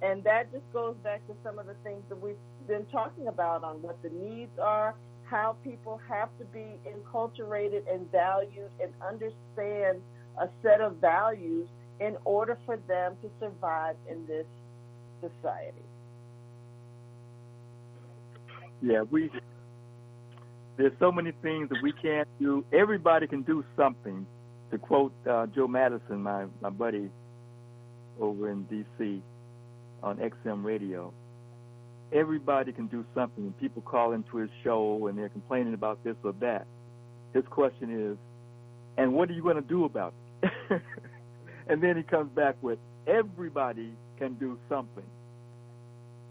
And that just goes back to some of the things that we've been talking about on what the needs are, how people have to be enculturated and valued and understand a set of values in order for them to survive in this society. Yeah, we there's so many things that we can't do. Everybody can do something. To quote uh, Joe Madison, my my buddy over in D.C. on XM Radio, everybody can do something. And people call into his show and they're complaining about this or that. His question is, and what are you going to do about it? and then he comes back with, everybody can do something.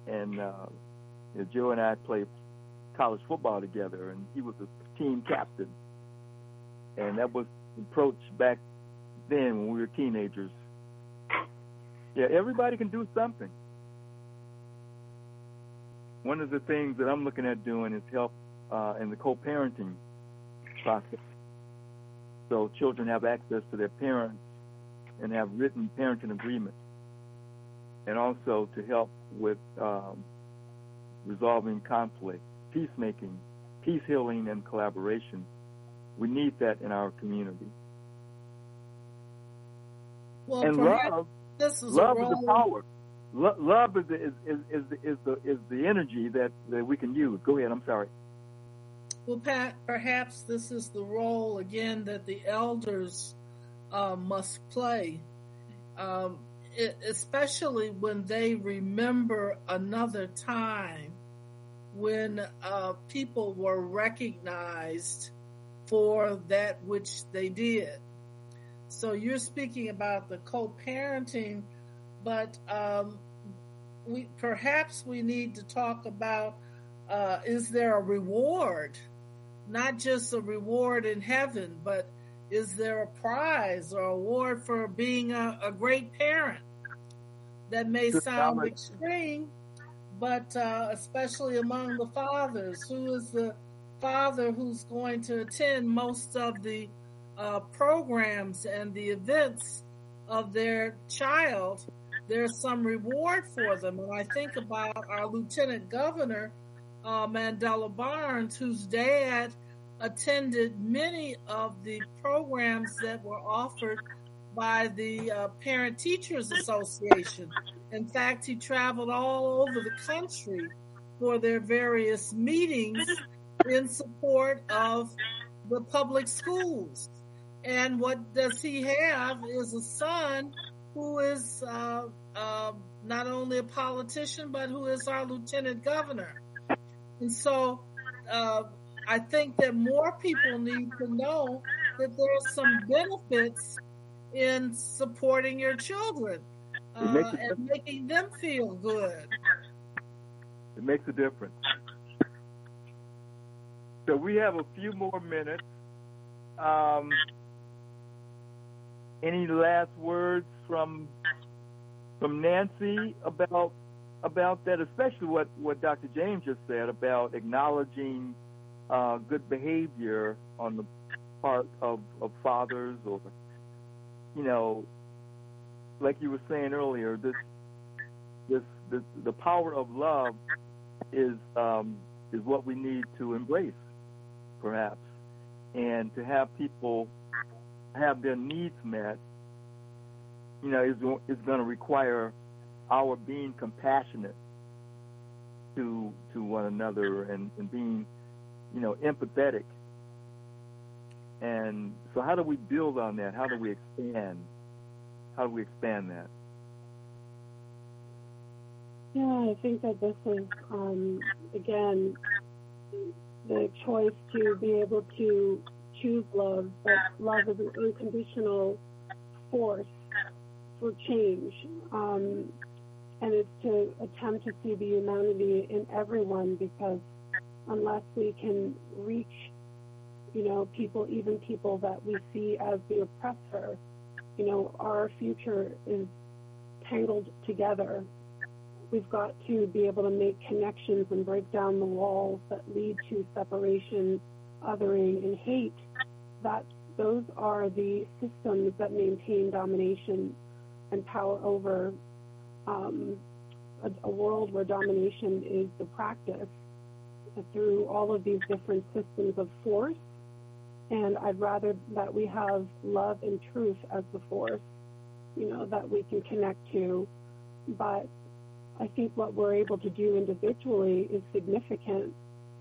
And uh, Joe and I played college football together, and he was a team captain. And that was approach back then when we were teenagers. Yeah, everybody can do something. One of the things that I'm looking at doing is help uh, in the co-parenting process. So children have access to their parents and have written parenting agreements. And also to help with um, resolving conflict peacemaking, peace healing, and collaboration. We need that in our community. Well, and love, this is love is the power. Lo- love is the, is, is, is, the, is, the, is the energy that, that we can use. Go ahead. I'm sorry. Well, Pat, perhaps this is the role again that the elders uh, must play, um, it, especially when they remember another time when uh, people were recognized for that which they did. So you're speaking about the co-parenting, but um, we perhaps we need to talk about uh, is there a reward, not just a reward in heaven, but is there a prize or award for being a, a great parent? That may sound extreme, but uh, especially among the fathers, who is the father who's going to attend most of the uh, programs and the events of their child, there's some reward for them. And I think about our lieutenant governor, uh, Mandela Barnes, whose dad attended many of the programs that were offered by the uh, Parent Teachers Association. In fact, he traveled all over the country for their various meetings in support of the public schools. And what does he have is a son who is uh, uh, not only a politician, but who is our lieutenant governor. And so uh, I think that more people need to know that there are some benefits in supporting your children uh, and making them feel good. It makes a difference. So we have a few more minutes. Um, any last words from from Nancy about about that, especially what, what Dr. James just said about acknowledging uh, good behavior on the part of, of fathers or, you know, like you were saying earlier, this, this, this the power of love is um, is what we need to embrace, perhaps, and to have people have their needs met. You know, is is going to require our being compassionate to to one another and, and being, you know, empathetic. And so, how do we build on that? How do we expand? How do we expand that? Yeah, I think that this is, um, again, the choice to be able to choose love, that love is an unconditional force for change. Um, and it's to attempt to see the humanity in everyone because unless we can reach, you know, people, even people that we see as the oppressor, you know, our future is tangled together we've got to be able to make connections and break down the walls that lead to separation, othering, and hate. That those are the systems that maintain domination and power over um, a, a world where domination is the practice through all of these different systems of force. And I'd rather that we have love and truth as the force, you know, that we can connect to. But I think what we're able to do individually is significant,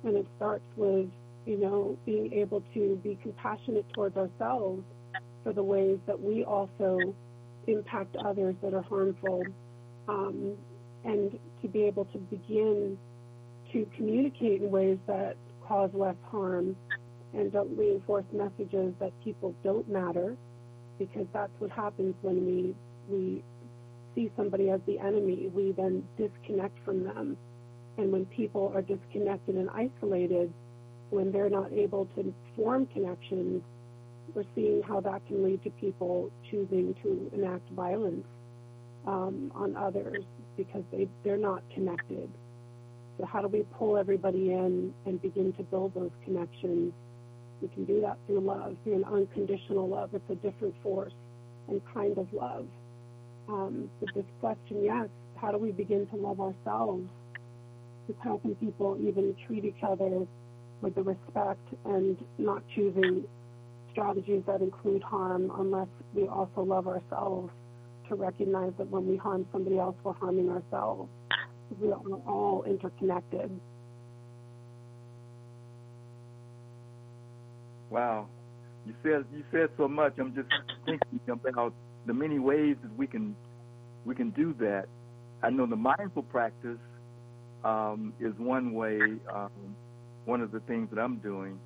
and it starts with, you know, being able to be compassionate towards ourselves for the ways that we also impact others that are harmful, um, and to be able to begin to communicate in ways that cause less harm and don't reinforce messages that people don't matter, because that's what happens when we we see somebody as the enemy, we then disconnect from them. And when people are disconnected and isolated, when they're not able to form connections, we're seeing how that can lead to people choosing to enact violence um, on others because they, they're not connected. So, how do we pull everybody in and begin to build those connections? We can do that through love, through an unconditional love. It's a different force and kind of love um, with this question, yes, how do we begin to love ourselves? It's how can people even treat each other with the respect and not choosing strategies that include harm unless we also love ourselves to recognize that when we harm somebody else, we're harming ourselves. We are all interconnected. Wow, you said you said so much. I'm just thinking about the many ways that we can we can do that. I know the mindful practice um, is one way, um, one of the things that I'm doing,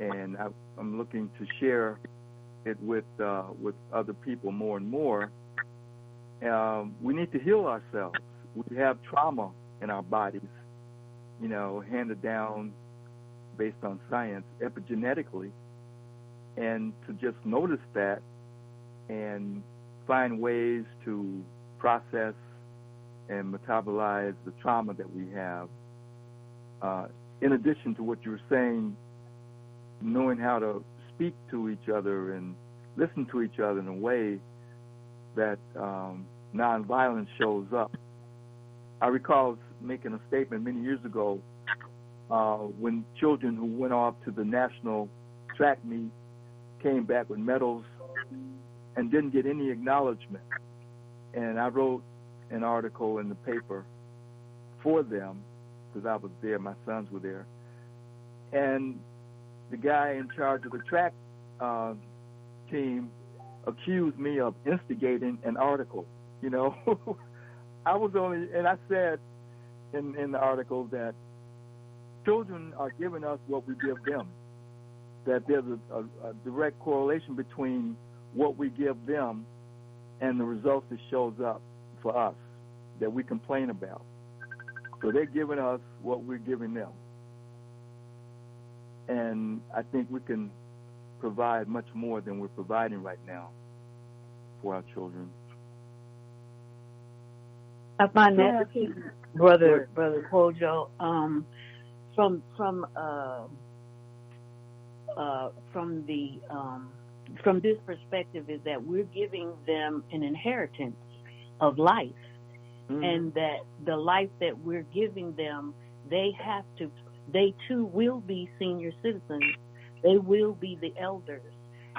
and I, am looking to share it with uh, with other people more and more. Um, we need to heal ourselves. We have trauma in our bodies, you know, handed down based on science epigenetically, and to just notice that and find ways to process and metabolize the trauma that we have. Uh, in addition to what you were saying, knowing how to speak to each other and listen to each other in a way that um, nonviolence shows up. I recall making a statement many years ago uh, when children who went off to the national track meet came back with medals and didn't get any acknowledgement. And I wrote an article in the paper for them because I was there, my sons were there. And the guy in charge of the track uh, team accused me of instigating an article. You know, I was only, and I said in, in the article that children are giving us what we give them. That there's a, a, a direct correlation between what we give them and the results that shows up for us that we complain about. So they're giving us what we're giving them. And I think we can provide much more than we're providing right now for our children. I find that, brother, brother Kojo, um, from from uh, uh, from the um, from this perspective is that we're giving them an inheritance of life, Mm-hmm. and that the life that we're giving them, they have to, they too will be senior citizens. They will be the elders,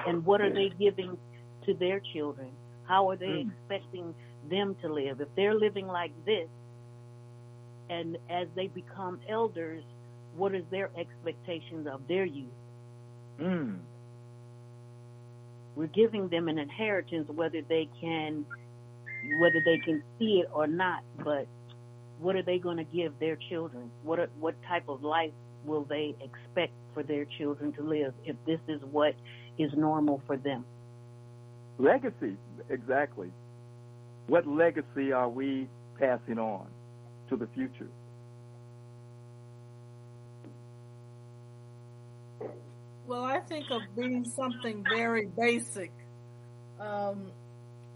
and what are they giving to their children? How are they Mm. expecting them to live? If they're living like this, and as they become elders, what is their expectations of their youth? Mm. We're giving them an inheritance, whether they can, whether they can see it or not. But what are they going to give their children? What are, what type of life will they expect for their children to live if this is what is normal for them? Legacy, exactly. What legacy are we passing on to the future? Well, I think of being something very basic. Um,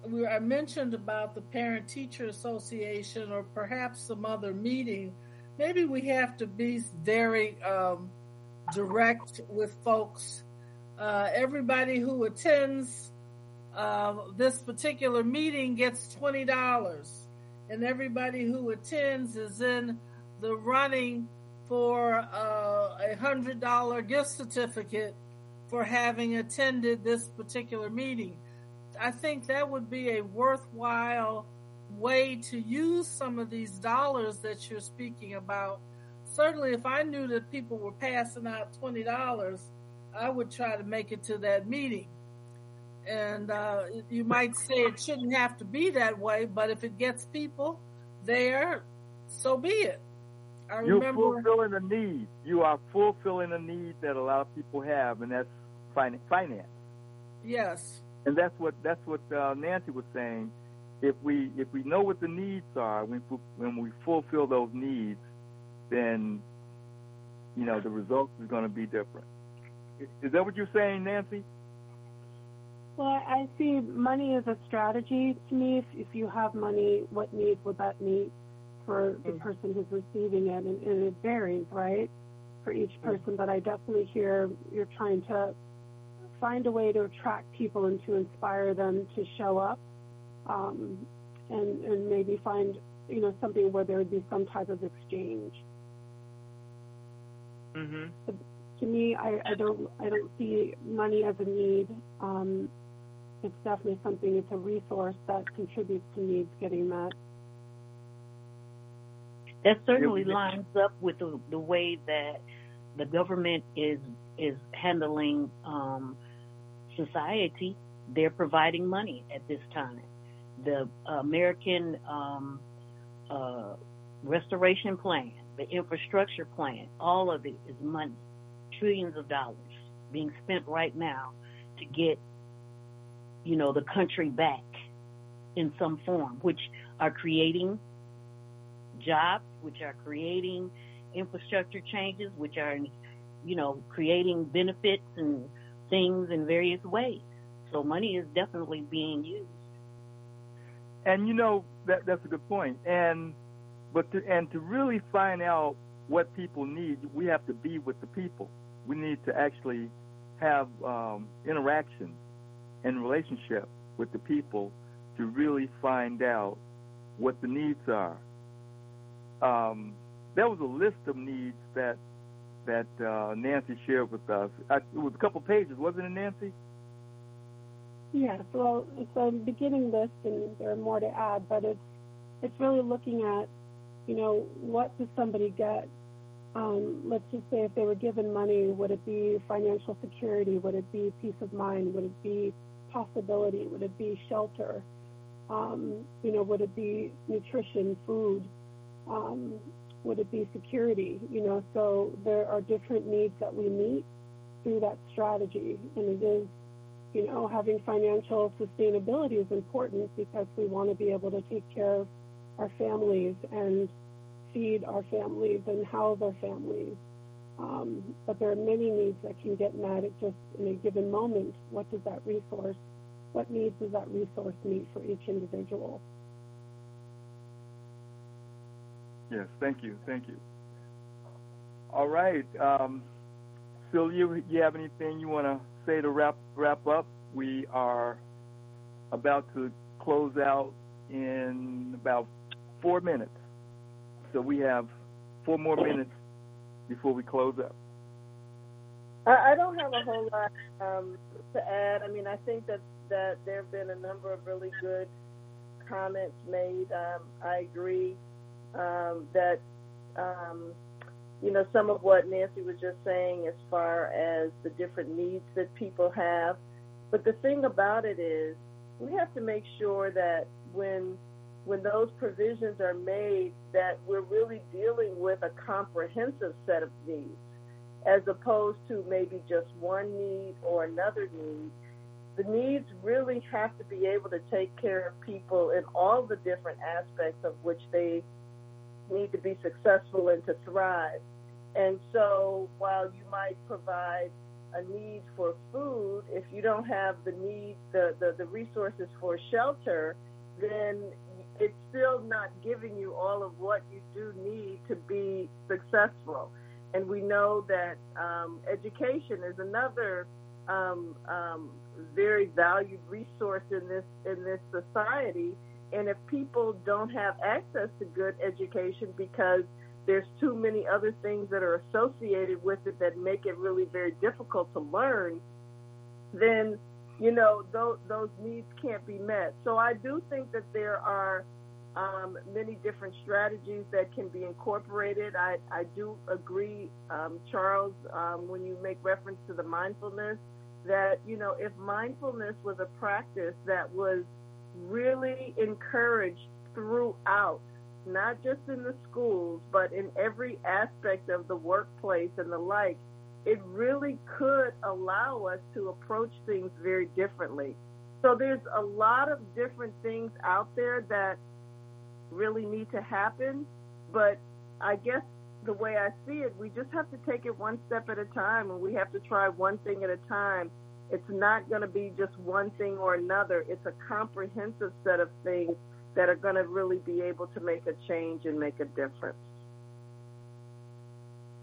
we, I mentioned about the Parent Teacher Association or perhaps some other meeting. Maybe we have to be very um, direct with folks. Uh, everybody who attends uh, this particular meeting gets $20, and everybody who attends is in the running for uh, a hundred dollar gift certificate for having attended this particular meeting. I think that would be a worthwhile way to use some of these dollars that you're speaking about. Certainly, if I knew that people were passing out twenty dollars, I would try to make it to that meeting. And uh, you might say it shouldn't have to be that way, but if it gets people there, so be it. I You're remember fulfilling a need. You are fulfilling a need that a lot of people have, and that's finance. Yes. And that's what that's what uh, Nancy was saying. If we if we know what the needs are, when when we fulfill those needs, then you know the results is going to be different. Is that what you're saying, Nancy? Well, I see money as a strategy to me. If, if you have money, what needs would that meet for the person who's receiving it? And, and it varies, right, for each person. But I definitely hear you're trying to find a way to attract people and to inspire them to show up, um, and and maybe find you know something where there would be some type of exchange. Mm-hmm. To me, I, I don't I don't see money as a need. Um, it's definitely something. It's a resource that contributes to needs getting met. That certainly lines up with the, the way that the government is is handling um, society. They're providing money at this time. The American um, uh, Restoration Plan, the infrastructure plan, all of it is money, trillions of dollars being spent right now to get, you know, the country back in some form, which are creating jobs, which are creating infrastructure changes, which are, you know, creating benefits and things in various ways. So money is definitely being used. And you know that that's a good point. And but to, and to really find out what people need, we have to be with the people. We need to actually have um, interaction and relationship with the people to really find out what the needs are. Um, there was a list of needs that that uh, Nancy shared with us. I, it was a couple pages, wasn't it, Nancy? Yes, well, it's a beginning list, and there are more to add, but it's it's really looking at, you know, what does somebody get? Um, let's just say if they were given money, would it be financial security? Would it be peace of mind? Would it be possibility? Would it be shelter? Um, you know, would it be nutrition, food? Um, would it be security? You know, so there are different needs that we meet through that strategy, and it is you know, having financial sustainability is important because we want to be able to take care of our families and feed our families and house our families. Um, but there are many needs that can get met at just in a given moment. What does that resource, what needs does that resource meet for each individual? Yes, thank you, thank you. All right. Um, Sylvia, you, you have anything you want to say to wrap wrap up? We are about to close out in about four minutes, so we have four more minutes before we close up. I, don't have a whole lot um, to add. I mean, I think that that there have been a number of really good comments made. Um, I agree um, that um, you know some of what Nancy was just saying as far as the different needs that people have. But the thing about it is, we have to make sure that when when those provisions are made, that we're really dealing with a comprehensive set of needs, as opposed to maybe just one need or another need the needs really have to be able to take care of people in all the different aspects of which they need to be successful and to thrive. And so while you might provide a need for food, if you don't have the need, the, the, the resources for shelter, then it's still not giving you all of what you do need to be successful. And we know that um, education is another um, um, very valued resource in this in this society. And if people don't have access to good education because there's too many other things that are associated with it that make it really very difficult to learn, then you know those those needs can't be met. So I do think that there are um, many different strategies that can be incorporated. I, I do agree, um, Charles, um, when you make reference to the mindfulness that, you know, if mindfulness was a practice that was really encouraged throughout, not just in the schools, but in every aspect of the workplace and the like, it really could allow us to approach things very differently. So there's a lot of different things out there that really need to happen, but I guess the way I see it, we just have to take it one step at a time and we have to try one thing at a time. It's not going to be just one thing or another. It's a comprehensive set of things that are going to really be able to make a change and make a difference.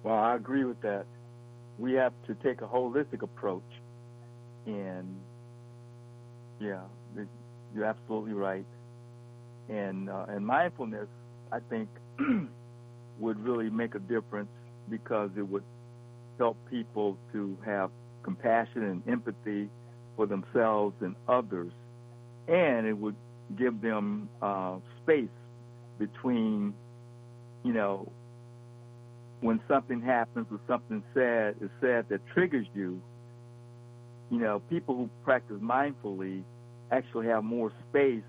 Well, I agree with that. We have to take a holistic approach. And yeah, you're absolutely right. And uh, and mindfulness, I think would really make a difference because it would help people to have compassion and empathy for themselves and others, and it would give them uh, space between, you know, when something happens or something said is said that triggers you. You know, people who practice mindfully actually have more space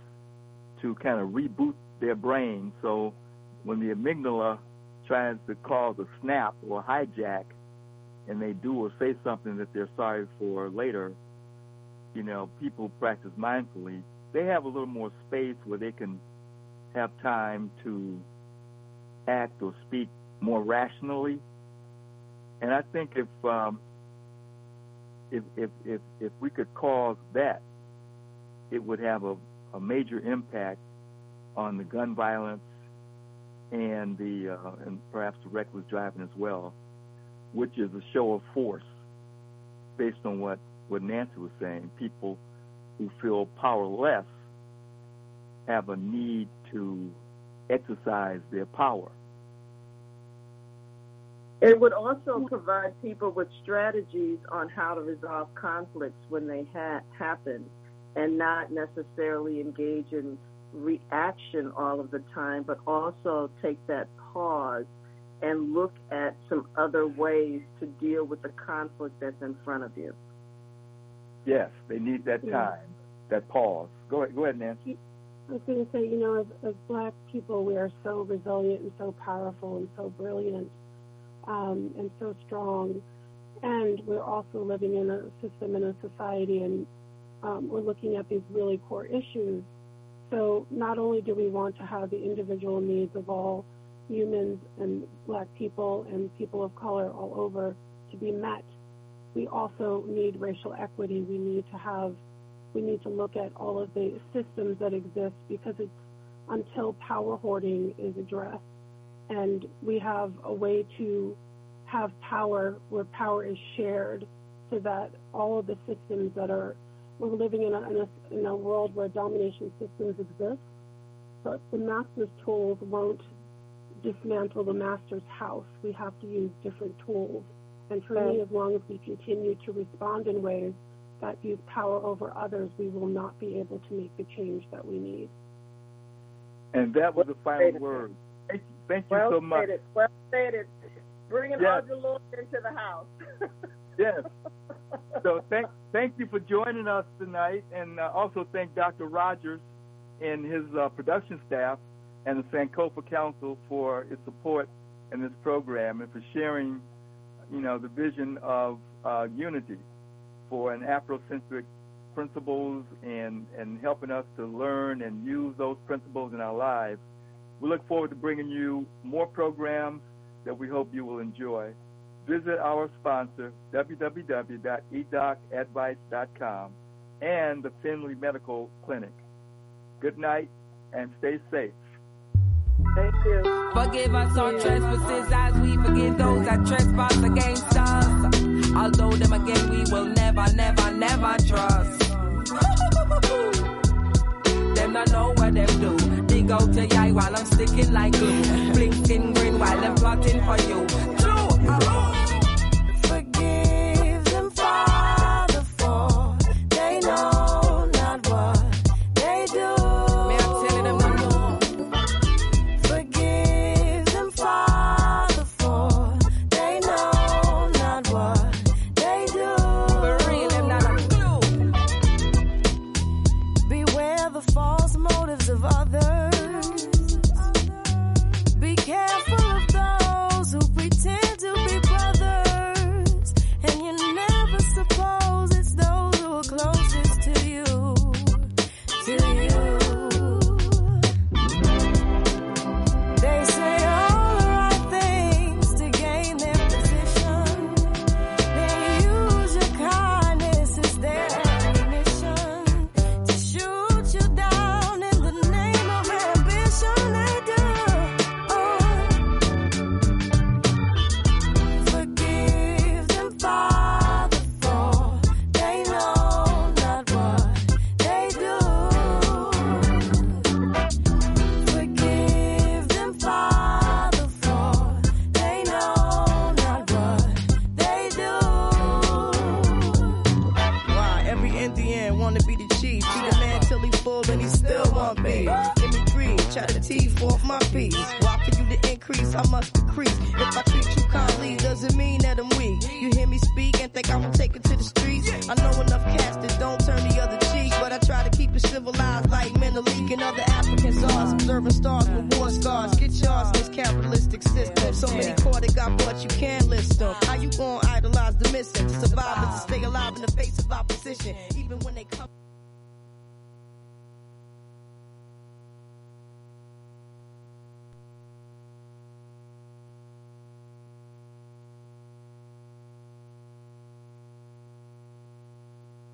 to kind of reboot their brain. So when the amygdala tries to cause a snap or hijack and they do or say something that they're sorry for later, you know, people practice mindfully, they have a little more space where they can have time to act or speak more rationally. And I think if um, if, if if if we could cause that, it would have a, a major impact on the gun violence and the uh, and perhaps the reckless driving as well, which is a show of force based on what what Nancy was saying. People who feel powerless have a need to exercise their power. It would also provide people with strategies on how to resolve conflicts when they ha- happen and not necessarily engage in reaction all of the time, but also take that pause and look at some other ways to deal with the conflict that's in front of you. Yes, they need that time, that pause. Go ahead, go ahead, Nancy. I was going to say, you know, as, as black people, we are so resilient and so powerful and so brilliant um, and so strong. And we're also living in a system and a society, and um, we're looking at these really core issues so not only do we want to have the individual needs of all humans and black people and people of color all over to be met, we also need racial equity. We need to have, we need to look at all of the systems that exist because it's until power hoarding is addressed and we have a way to have power where power is shared so that all of the systems that are, we're living in a, in a, in a world where domination systems exist, but the master's tools won't dismantle the master's house. We have to use different tools. And for me, as long as we continue to respond in ways that use power over others, we will not be able to make the change that we need. And that was the final word. Thank, you well so much. Stated. Well stated. Bringing Yes. all the Lord into the house. Yes. So thank thank you for joining us tonight, and uh, also thank Dr. Rogers and his uh, production staff and the Sankofa Council for its support in this program and for sharing, you know, the vision of uh, unity for an Afrocentric principles and and helping us to learn and use those principles in our lives. We look forward to bringing you more programs that we hope you will enjoy visit our sponsor, www.edocadvice.com, and the Finley Medical Clinic. Good night and stay safe. Thank you. Forgive us our trespasses as we forgive those that trespass against us. Although them again we will never, never, never trust. them not know what. Dig to eye while I'm sticking like glue. Blinking green while I'm plotting for you. True.